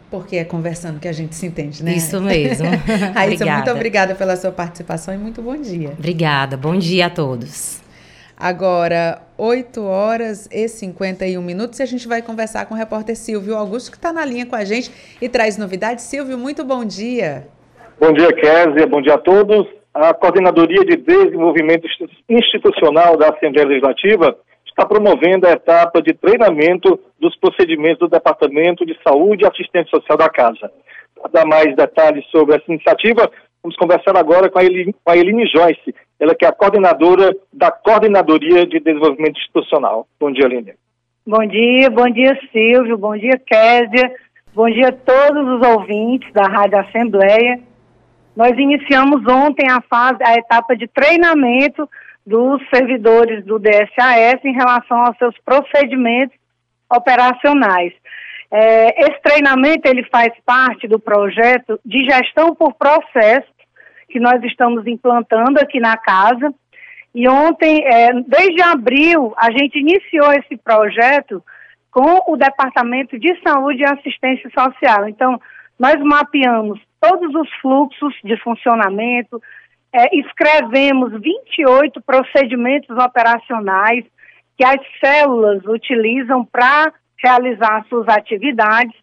Porque é conversando que a gente se entende, né? Isso *laughs* mesmo. Raíssa, muito obrigada pela sua participação e muito bom dia. Obrigada, bom dia a todos. Agora, 8 horas e 51 minutos e a gente vai conversar com o repórter Silvio Augusto, que está na linha com a gente e traz novidades. Silvio, muito bom dia. Bom dia, Kézia. Bom dia a todos a Coordenadoria de Desenvolvimento Institucional da Assembleia Legislativa está promovendo a etapa de treinamento dos procedimentos do Departamento de Saúde e Assistência Social da Casa. Para dar mais detalhes sobre essa iniciativa, vamos conversar agora com a, Eline, com a Eline Joyce, ela que é a coordenadora da Coordenadoria de Desenvolvimento Institucional. Bom dia, Eline. Bom dia, bom dia, Silvio, bom dia, Késia, bom dia a todos os ouvintes da Rádio Assembleia. Nós iniciamos ontem a fase, a etapa de treinamento dos servidores do DSAS em relação aos seus procedimentos operacionais. É, esse treinamento ele faz parte do projeto de gestão por processo que nós estamos implantando aqui na casa. E ontem, é, desde abril, a gente iniciou esse projeto com o Departamento de Saúde e Assistência Social. Então, nós mapeamos todos os fluxos de funcionamento, é, escrevemos 28 procedimentos operacionais que as células utilizam para realizar suas atividades.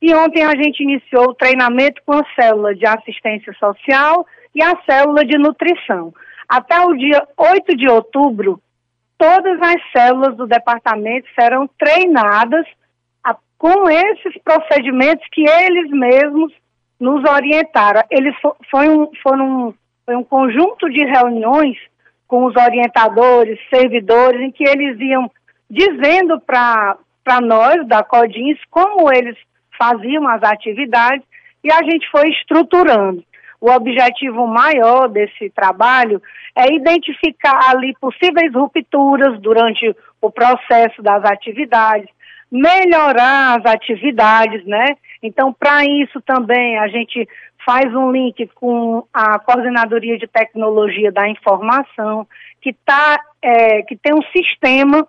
E ontem a gente iniciou o treinamento com a célula de assistência social e a célula de nutrição. Até o dia 8 de outubro, todas as células do departamento serão treinadas a, com esses procedimentos que eles mesmos nos orientaram. Eles foi um, foram, foi um conjunto de reuniões com os orientadores, servidores, em que eles iam dizendo para nós, da CODINS, como eles faziam as atividades e a gente foi estruturando. O objetivo maior desse trabalho é identificar ali possíveis rupturas durante o processo das atividades, melhorar as atividades, né? Então, para isso também a gente faz um link com a Coordenadoria de Tecnologia da Informação, que, tá, é, que tem um sistema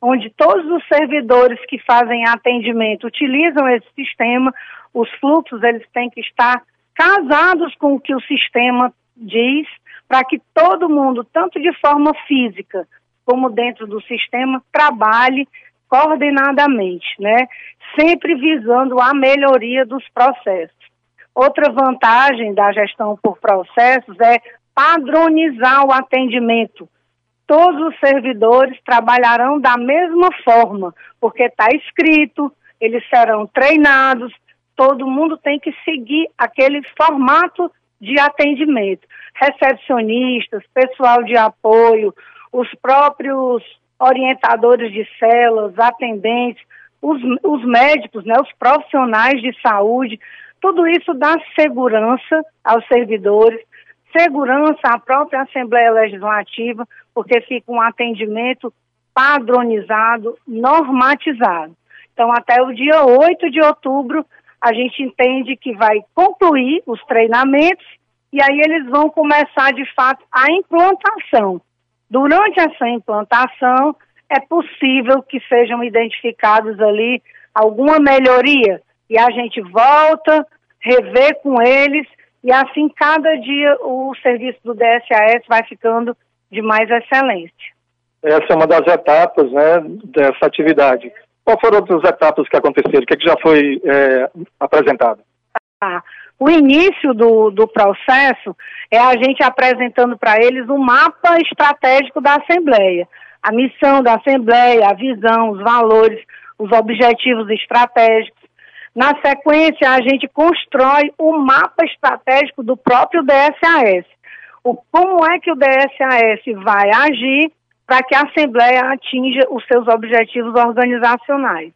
onde todos os servidores que fazem atendimento utilizam esse sistema, os fluxos eles têm que estar casados com o que o sistema diz, para que todo mundo, tanto de forma física como dentro do sistema, trabalhe coordenadamente, né? Sempre visando a melhoria dos processos. Outra vantagem da gestão por processos é padronizar o atendimento. Todos os servidores trabalharão da mesma forma, porque está escrito, eles serão treinados, todo mundo tem que seguir aquele formato de atendimento. Recepcionistas, pessoal de apoio, os próprios orientadores de células, atendentes, os, os médicos, né, os profissionais de saúde, tudo isso dá segurança aos servidores, segurança à própria Assembleia Legislativa, porque fica um atendimento padronizado, normatizado. Então, até o dia 8 de outubro, a gente entende que vai concluir os treinamentos e aí eles vão começar de fato a implantação. Durante essa implantação, é possível que sejam identificados ali alguma melhoria e a gente volta, revê com eles e assim cada dia o serviço do DSAS vai ficando de mais excelência. Essa é uma das etapas né, dessa atividade. Qual foram outras etapas que aconteceram? O que, é que já foi é, apresentado? O início do, do processo é a gente apresentando para eles um mapa estratégico da Assembleia. A missão da Assembleia, a visão, os valores, os objetivos estratégicos. Na sequência, a gente constrói o mapa estratégico do próprio DSAS. O, como é que o DSAS vai agir para que a Assembleia atinja os seus objetivos organizacionais.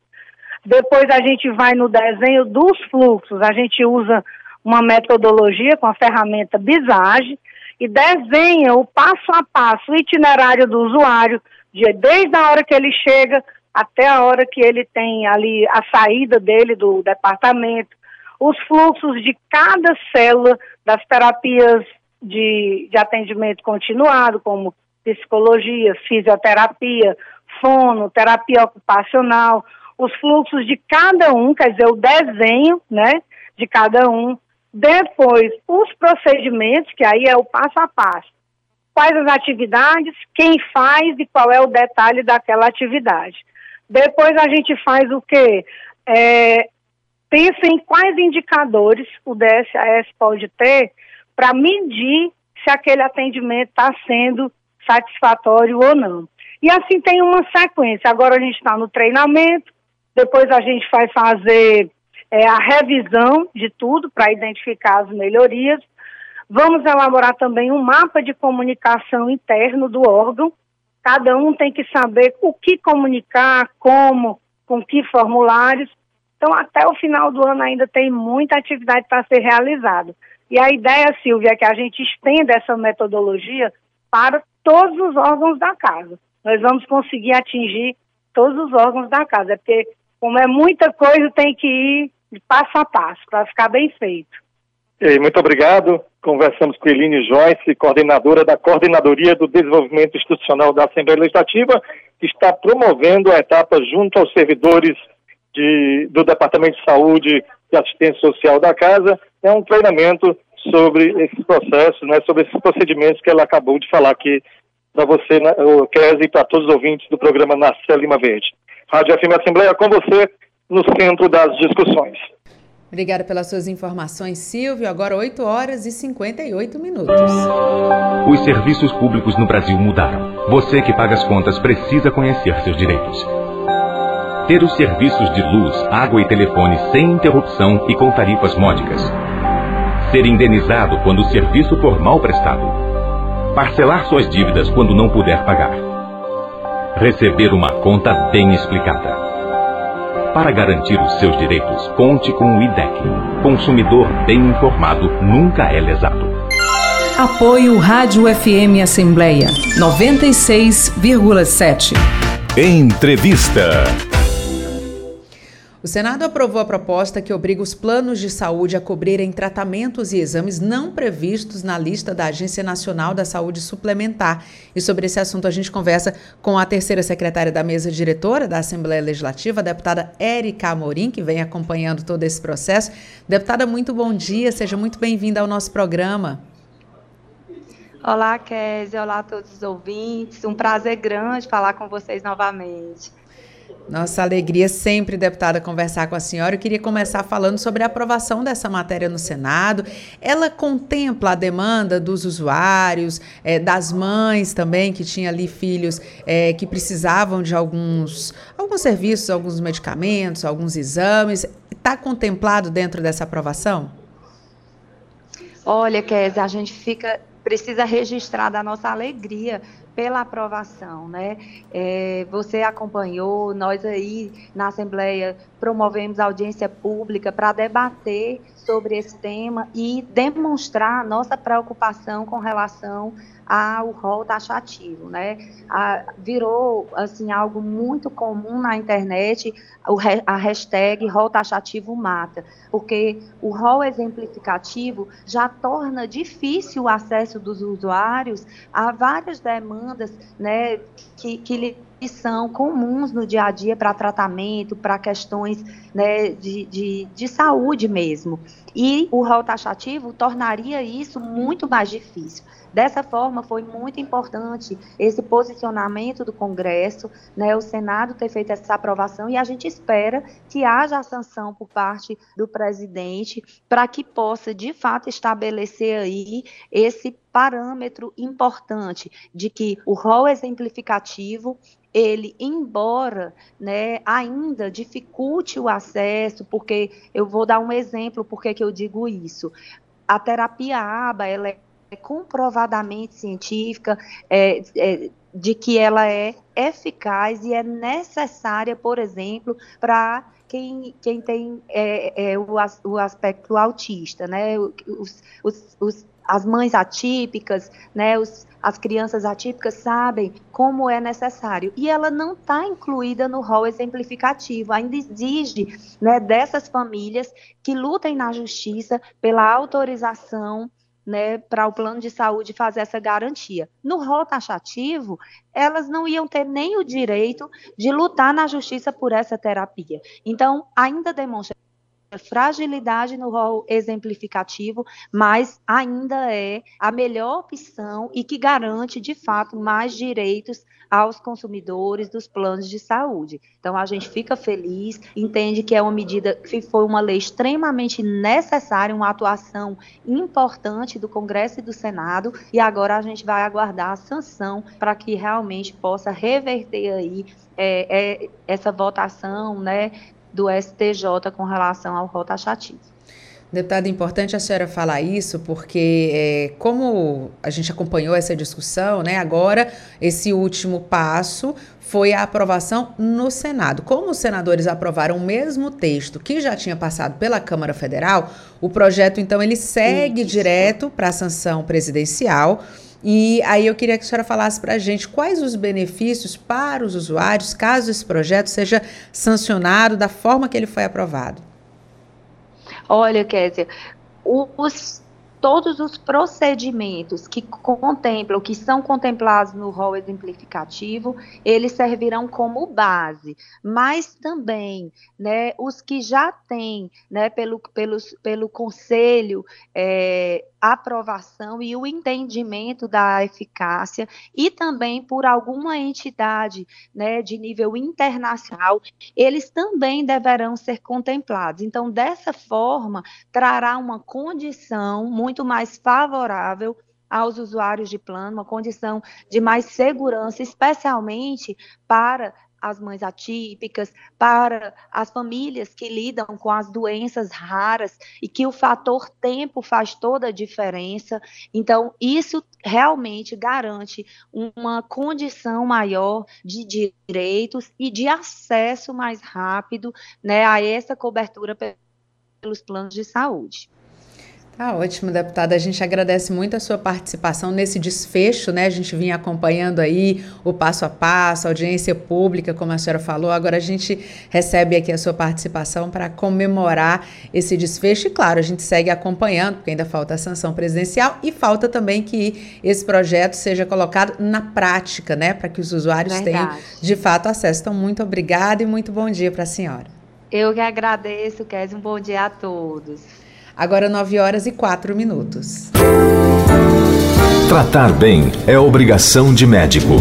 Depois a gente vai no desenho dos fluxos, a gente usa uma metodologia com a ferramenta Visage e desenha o passo a passo, o itinerário do usuário, de, desde a hora que ele chega até a hora que ele tem ali a saída dele do departamento, os fluxos de cada célula das terapias de, de atendimento continuado, como psicologia, fisioterapia, fono, terapia ocupacional, os fluxos de cada um, quer dizer, o desenho, né, de cada um. Depois, os procedimentos, que aí é o passo a passo. Quais as atividades, quem faz e qual é o detalhe daquela atividade. Depois a gente faz o quê? É, pensa em quais indicadores o DSAS pode ter para medir se aquele atendimento está sendo satisfatório ou não. E assim tem uma sequência. Agora a gente está no treinamento, depois a gente vai fazer é, a revisão de tudo para identificar as melhorias. Vamos elaborar também um mapa de comunicação interno do órgão. Cada um tem que saber o que comunicar, como, com que formulários. Então, até o final do ano ainda tem muita atividade para ser realizada. E a ideia, Silvia, é que a gente estenda essa metodologia para todos os órgãos da casa. Nós vamos conseguir atingir todos os órgãos da casa, é porque como é muita coisa, tem que ir passo a passo para ficar bem feito. E muito obrigado. Conversamos com Eline Joyce, coordenadora da Coordenadoria do Desenvolvimento Institucional da Assembleia Legislativa, que está promovendo a etapa junto aos servidores de, do Departamento de Saúde e Assistência Social da Casa. É um treinamento sobre esses processos, né, sobre esses procedimentos que ela acabou de falar aqui para você, né, Kézia, e para todos os ouvintes do programa Narcélio Lima Verde. Rádio FM Assembleia com você no centro das discussões. Obrigada pelas suas informações, Silvio. Agora 8 horas e 58 minutos. Os serviços públicos no Brasil mudaram. Você que paga as contas precisa conhecer seus direitos. Ter os serviços de luz, água e telefone sem interrupção e com tarifas módicas. Ser indenizado quando o serviço for mal prestado. Parcelar suas dívidas quando não puder pagar. Receber uma conta bem explicada. Para garantir os seus direitos, conte com o IDEC. Consumidor bem informado nunca é lesado. Apoio Rádio FM Assembleia 96,7. Entrevista. O Senado aprovou a proposta que obriga os planos de saúde a cobrirem tratamentos e exames não previstos na lista da Agência Nacional da Saúde Suplementar. E sobre esse assunto a gente conversa com a terceira secretária da mesa diretora da Assembleia Legislativa, a deputada Érica Amorim, que vem acompanhando todo esse processo. Deputada, muito bom dia, seja muito bem-vinda ao nosso programa. Olá, Kézia, olá a todos os ouvintes. Um prazer grande falar com vocês novamente. Nossa alegria sempre, deputada, conversar com a senhora. Eu queria começar falando sobre a aprovação dessa matéria no Senado. Ela contempla a demanda dos usuários, é, das mães também, que tinham ali filhos é, que precisavam de alguns, alguns serviços, alguns medicamentos, alguns exames. Está contemplado dentro dessa aprovação? Olha, Kézia, a gente fica precisa registrar da nossa alegria pela aprovação, né? É, você acompanhou, nós aí na Assembleia promovemos audiência pública para debater sobre esse tema e demonstrar nossa preocupação com relação ao rol taxativo, né? A, virou assim algo muito comum na internet o, a hashtag rol taxativo mata, porque o rol exemplificativo já torna difícil o acesso dos usuários a várias demandas, né, que, que são comuns no dia a dia para tratamento, para questões né, de, de, de saúde mesmo. E o rol taxativo tornaria isso muito mais difícil. Dessa forma, foi muito importante esse posicionamento do Congresso, né, o Senado ter feito essa aprovação e a gente espera que haja a sanção por parte do presidente para que possa, de fato, estabelecer aí esse parâmetro importante de que o rol exemplificativo ele, embora né, ainda dificulte o acesso, porque eu vou dar um exemplo porque que eu digo isso. A terapia ABA, ela é comprovadamente científica, é, é, de que ela é eficaz e é necessária, por exemplo, para quem, quem tem é, é, o, o aspecto autista, né? Os, os, os, as mães atípicas, né? Os, as crianças atípicas sabem como é necessário. E ela não está incluída no rol exemplificativo, ainda exige né, dessas famílias que lutem na justiça pela autorização né, para o plano de saúde fazer essa garantia. No rol taxativo, elas não iam ter nem o direito de lutar na justiça por essa terapia. Então, ainda demonstra fragilidade no rol exemplificativo, mas ainda é a melhor opção e que garante, de fato, mais direitos aos consumidores dos planos de saúde. Então, a gente fica feliz, entende que é uma medida que foi uma lei extremamente necessária, uma atuação importante do Congresso e do Senado, e agora a gente vai aguardar a sanção para que realmente possa reverter aí é, é, essa votação, né, do STJ com relação ao rol taxativo. Deputada, é importante a senhora falar isso, porque é, como a gente acompanhou essa discussão, né, agora esse último passo foi a aprovação no Senado. Como os senadores aprovaram o mesmo texto que já tinha passado pela Câmara Federal, o projeto então ele segue isso. direto para a sanção presidencial E aí eu queria que a senhora falasse para a gente quais os benefícios para os usuários caso esse projeto seja sancionado da forma que ele foi aprovado. Olha, Kézia, os todos os procedimentos que contemplam, que são contemplados no rol exemplificativo, eles servirão como base, mas também, né, os que já têm, né, pelo, pelos, pelo conselho, é, aprovação e o entendimento da eficácia e também por alguma entidade né, de nível internacional, eles também deverão ser contemplados. Então, dessa forma, trará uma condição muito mais favorável aos usuários de plano, uma condição de mais segurança, especialmente para as mães atípicas, para as famílias que lidam com as doenças raras e que o fator tempo faz toda a diferença. Então, isso realmente garante uma condição maior de direitos e de acesso mais rápido né, a essa cobertura pelos planos de saúde. Tá ótimo, deputada. A gente agradece muito a sua participação nesse desfecho, né? A gente vinha acompanhando aí o passo a passo, a audiência pública, como a senhora falou. Agora a gente recebe aqui a sua participação para comemorar esse desfecho. E claro, a gente segue acompanhando, porque ainda falta a sanção presidencial e falta também que esse projeto seja colocado na prática, né? Para que os usuários Verdade. tenham de fato acesso. Então, muito obrigada e muito bom dia para a senhora. Eu que agradeço, Kézia. Um bom dia a todos. Agora 9 horas e 4 minutos. Tratar bem é obrigação de médico.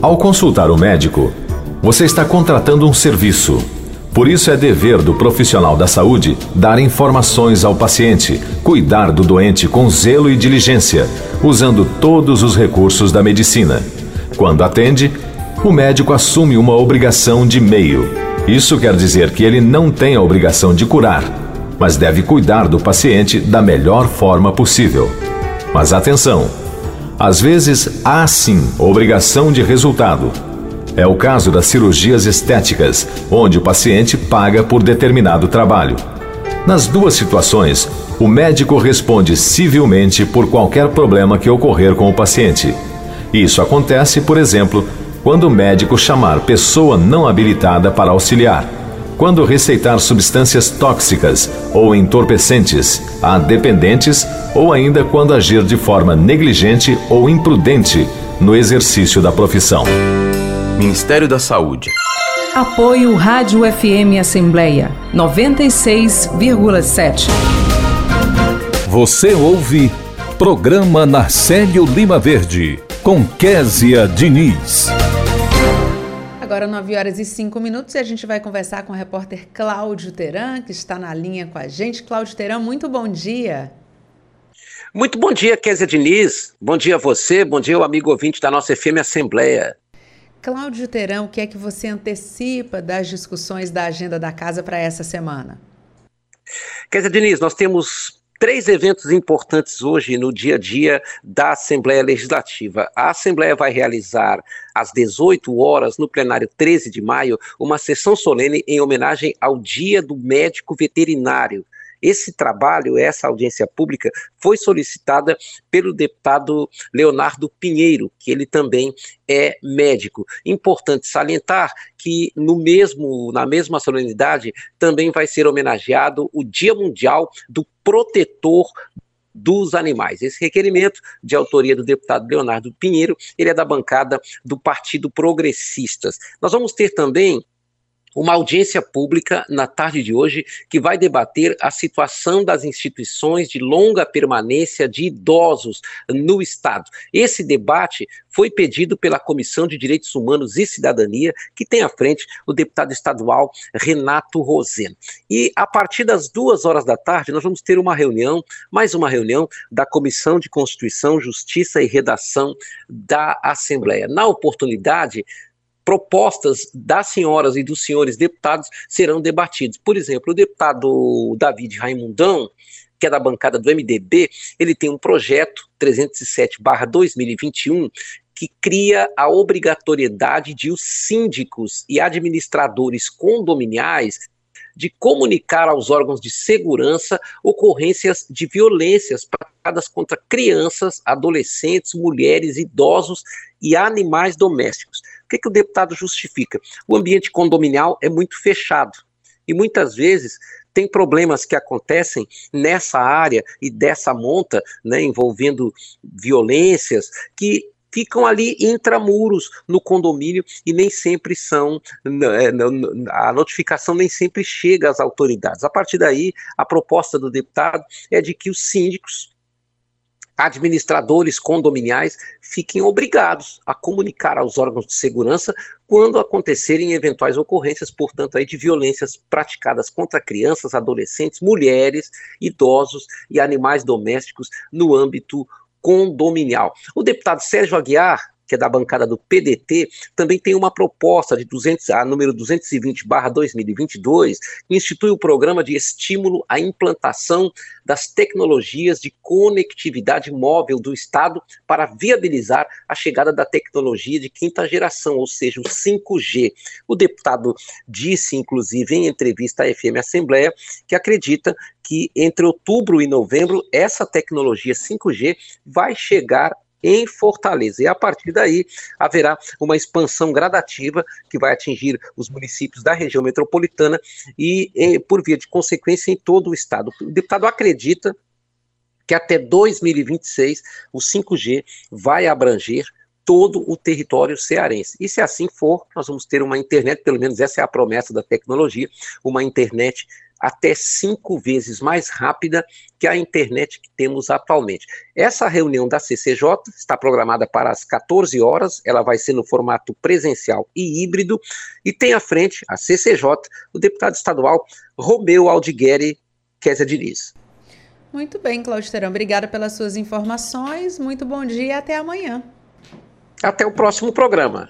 Ao consultar o médico, você está contratando um serviço. Por isso é dever do profissional da saúde dar informações ao paciente, cuidar do doente com zelo e diligência, usando todos os recursos da medicina. Quando atende, o médico assume uma obrigação de meio isso quer dizer que ele não tem a obrigação de curar, mas deve cuidar do paciente da melhor forma possível. Mas atenção! Às vezes há sim obrigação de resultado. É o caso das cirurgias estéticas, onde o paciente paga por determinado trabalho. Nas duas situações, o médico responde civilmente por qualquer problema que ocorrer com o paciente. Isso acontece, por exemplo, quando o médico chamar pessoa não habilitada para auxiliar, quando receitar substâncias tóxicas ou entorpecentes a dependentes ou ainda quando agir de forma negligente ou imprudente no exercício da profissão. Ministério da Saúde. Apoio Rádio FM Assembleia 96,7. Você ouve Programa Narcélio Lima Verde com Késia Diniz. Agora 9 horas e 5 minutos e a gente vai conversar com o repórter Cláudio Teran, que está na linha com a gente. Cláudio Teran, muito bom dia. Muito bom dia, Késia Diniz. Bom dia a você, bom dia ao amigo ouvinte da nossa FM Assembleia. Cláudio Teran, o que é que você antecipa das discussões da agenda da casa para essa semana? Késia Diniz, nós temos três eventos importantes hoje no dia a dia da Assembleia Legislativa. A Assembleia vai realizar às 18 horas, no plenário 13 de maio, uma sessão solene em homenagem ao Dia do Médico Veterinário. Esse trabalho, essa audiência pública, foi solicitada pelo deputado Leonardo Pinheiro, que ele também é médico. Importante salientar que no mesmo, na mesma solenidade também vai ser homenageado o Dia Mundial do Protetor dos animais. Esse requerimento, de autoria do deputado Leonardo Pinheiro, ele é da bancada do Partido Progressistas. Nós vamos ter também uma audiência pública na tarde de hoje que vai debater a situação das instituições de longa permanência de idosos no Estado. Esse debate foi pedido pela Comissão de Direitos Humanos e Cidadania, que tem à frente o deputado estadual Renato Roseno. E a partir das duas horas da tarde, nós vamos ter uma reunião, mais uma reunião da Comissão de Constituição, Justiça e Redação da Assembleia. Na oportunidade, propostas das senhoras e dos senhores deputados serão debatidas. Por exemplo, o deputado David Raimundão, que é da bancada do MDB, ele tem um projeto 307/2021 que cria a obrigatoriedade de os síndicos e administradores condominiais de comunicar aos órgãos de segurança ocorrências de violências praticadas contra crianças, adolescentes, mulheres, idosos e animais domésticos. O que, que o deputado justifica? O ambiente condominial é muito fechado e muitas vezes tem problemas que acontecem nessa área e dessa monta, né, envolvendo violências, que ficam ali intramuros no condomínio e nem sempre são, é, a notificação nem sempre chega às autoridades. A partir daí, a proposta do deputado é de que os síndicos administradores condominiais fiquem obrigados a comunicar aos órgãos de segurança quando acontecerem eventuais ocorrências, portanto, aí de violências praticadas contra crianças, adolescentes, mulheres, idosos e animais domésticos no âmbito condominial. O deputado Sérgio Aguiar que é da bancada do PDT, também tem uma proposta de 200, a número 220/2022, que institui o programa de estímulo à implantação das tecnologias de conectividade móvel do Estado para viabilizar a chegada da tecnologia de quinta geração, ou seja, o 5G. O deputado disse, inclusive, em entrevista à FM Assembleia, que acredita que entre outubro e novembro essa tecnologia 5G vai chegar em Fortaleza. E a partir daí haverá uma expansão gradativa que vai atingir os municípios da região metropolitana e, e por via de consequência, em todo o estado. O deputado acredita que até 2026 o 5G vai abranger todo o território cearense. E se assim for, nós vamos ter uma internet, pelo menos essa é a promessa da tecnologia, uma internet até cinco vezes mais rápida que a internet que temos atualmente. Essa reunião da CCJ está programada para as 14 horas, ela vai ser no formato presencial e híbrido, e tem à frente a CCJ o deputado estadual Romeu Aldigueri Kézia Diniz. Muito bem, Cláudio Terão, obrigada pelas suas informações, muito bom dia e até amanhã. Até o próximo programa.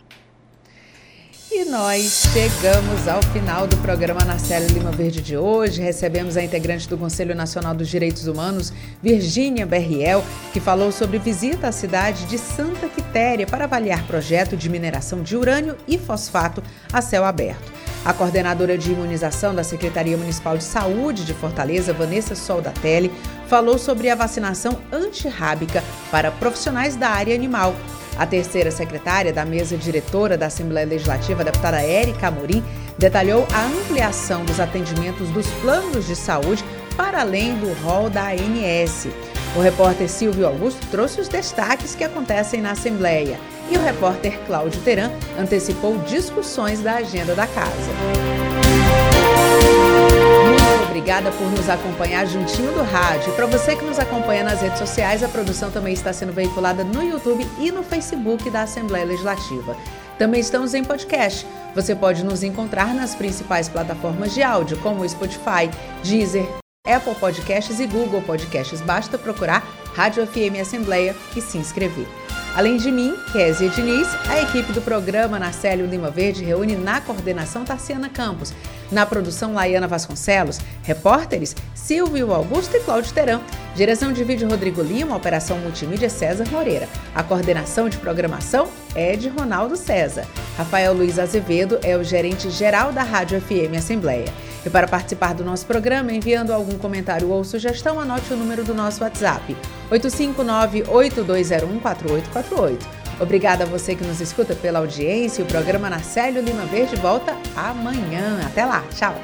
E nós chegamos ao final do programa Narcélio Lima Verde de hoje. Recebemos a integrante do Conselho Nacional dos Direitos Humanos, Virgínia Berriel, que falou sobre visita à cidade de Santa Quitéria para avaliar projeto de mineração de urânio e fosfato a céu aberto. A coordenadora de imunização da Secretaria Municipal de Saúde de Fortaleza, Vanessa Soldatelli, falou sobre a vacinação antirrábica para profissionais da área animal a terceira secretária da mesa diretora da Assembleia Legislativa, a deputada Érica Amorim, detalhou a ampliação dos atendimentos dos planos de saúde para além do rol da ANS. O repórter Silvio Augusto trouxe os destaques que acontecem na Assembleia e o repórter Cláudio Teran antecipou discussões da agenda da casa. Obrigada por nos acompanhar juntinho do rádio. Para você que nos acompanha nas redes sociais, a produção também está sendo veiculada no YouTube e no Facebook da Assembleia Legislativa. Também estamos em podcast. Você pode nos encontrar nas principais plataformas de áudio, como Spotify, Deezer, Apple Podcasts e Google Podcasts. Basta procurar Rádio FM Assembleia e se inscrever. Além de mim, Kézia Diniz, a equipe do programa Narcélio Lima Verde reúne na coordenação Tarciana Campos, na produção Laiana Vasconcelos, repórteres Silvio Augusto e Cláudio Teran, direção de vídeo Rodrigo Lima, operação multimídia César Moreira, a coordenação de programação é de Ronaldo César. Rafael Luiz Azevedo é o gerente geral da Rádio FM Assembleia. E para participar do nosso programa, enviando algum comentário ou sugestão, anote o número do nosso WhatsApp: 859-8201-4848. Obrigada a você que nos escuta pela audiência. O programa Narcélio Lima Verde volta amanhã. Até lá. Tchau.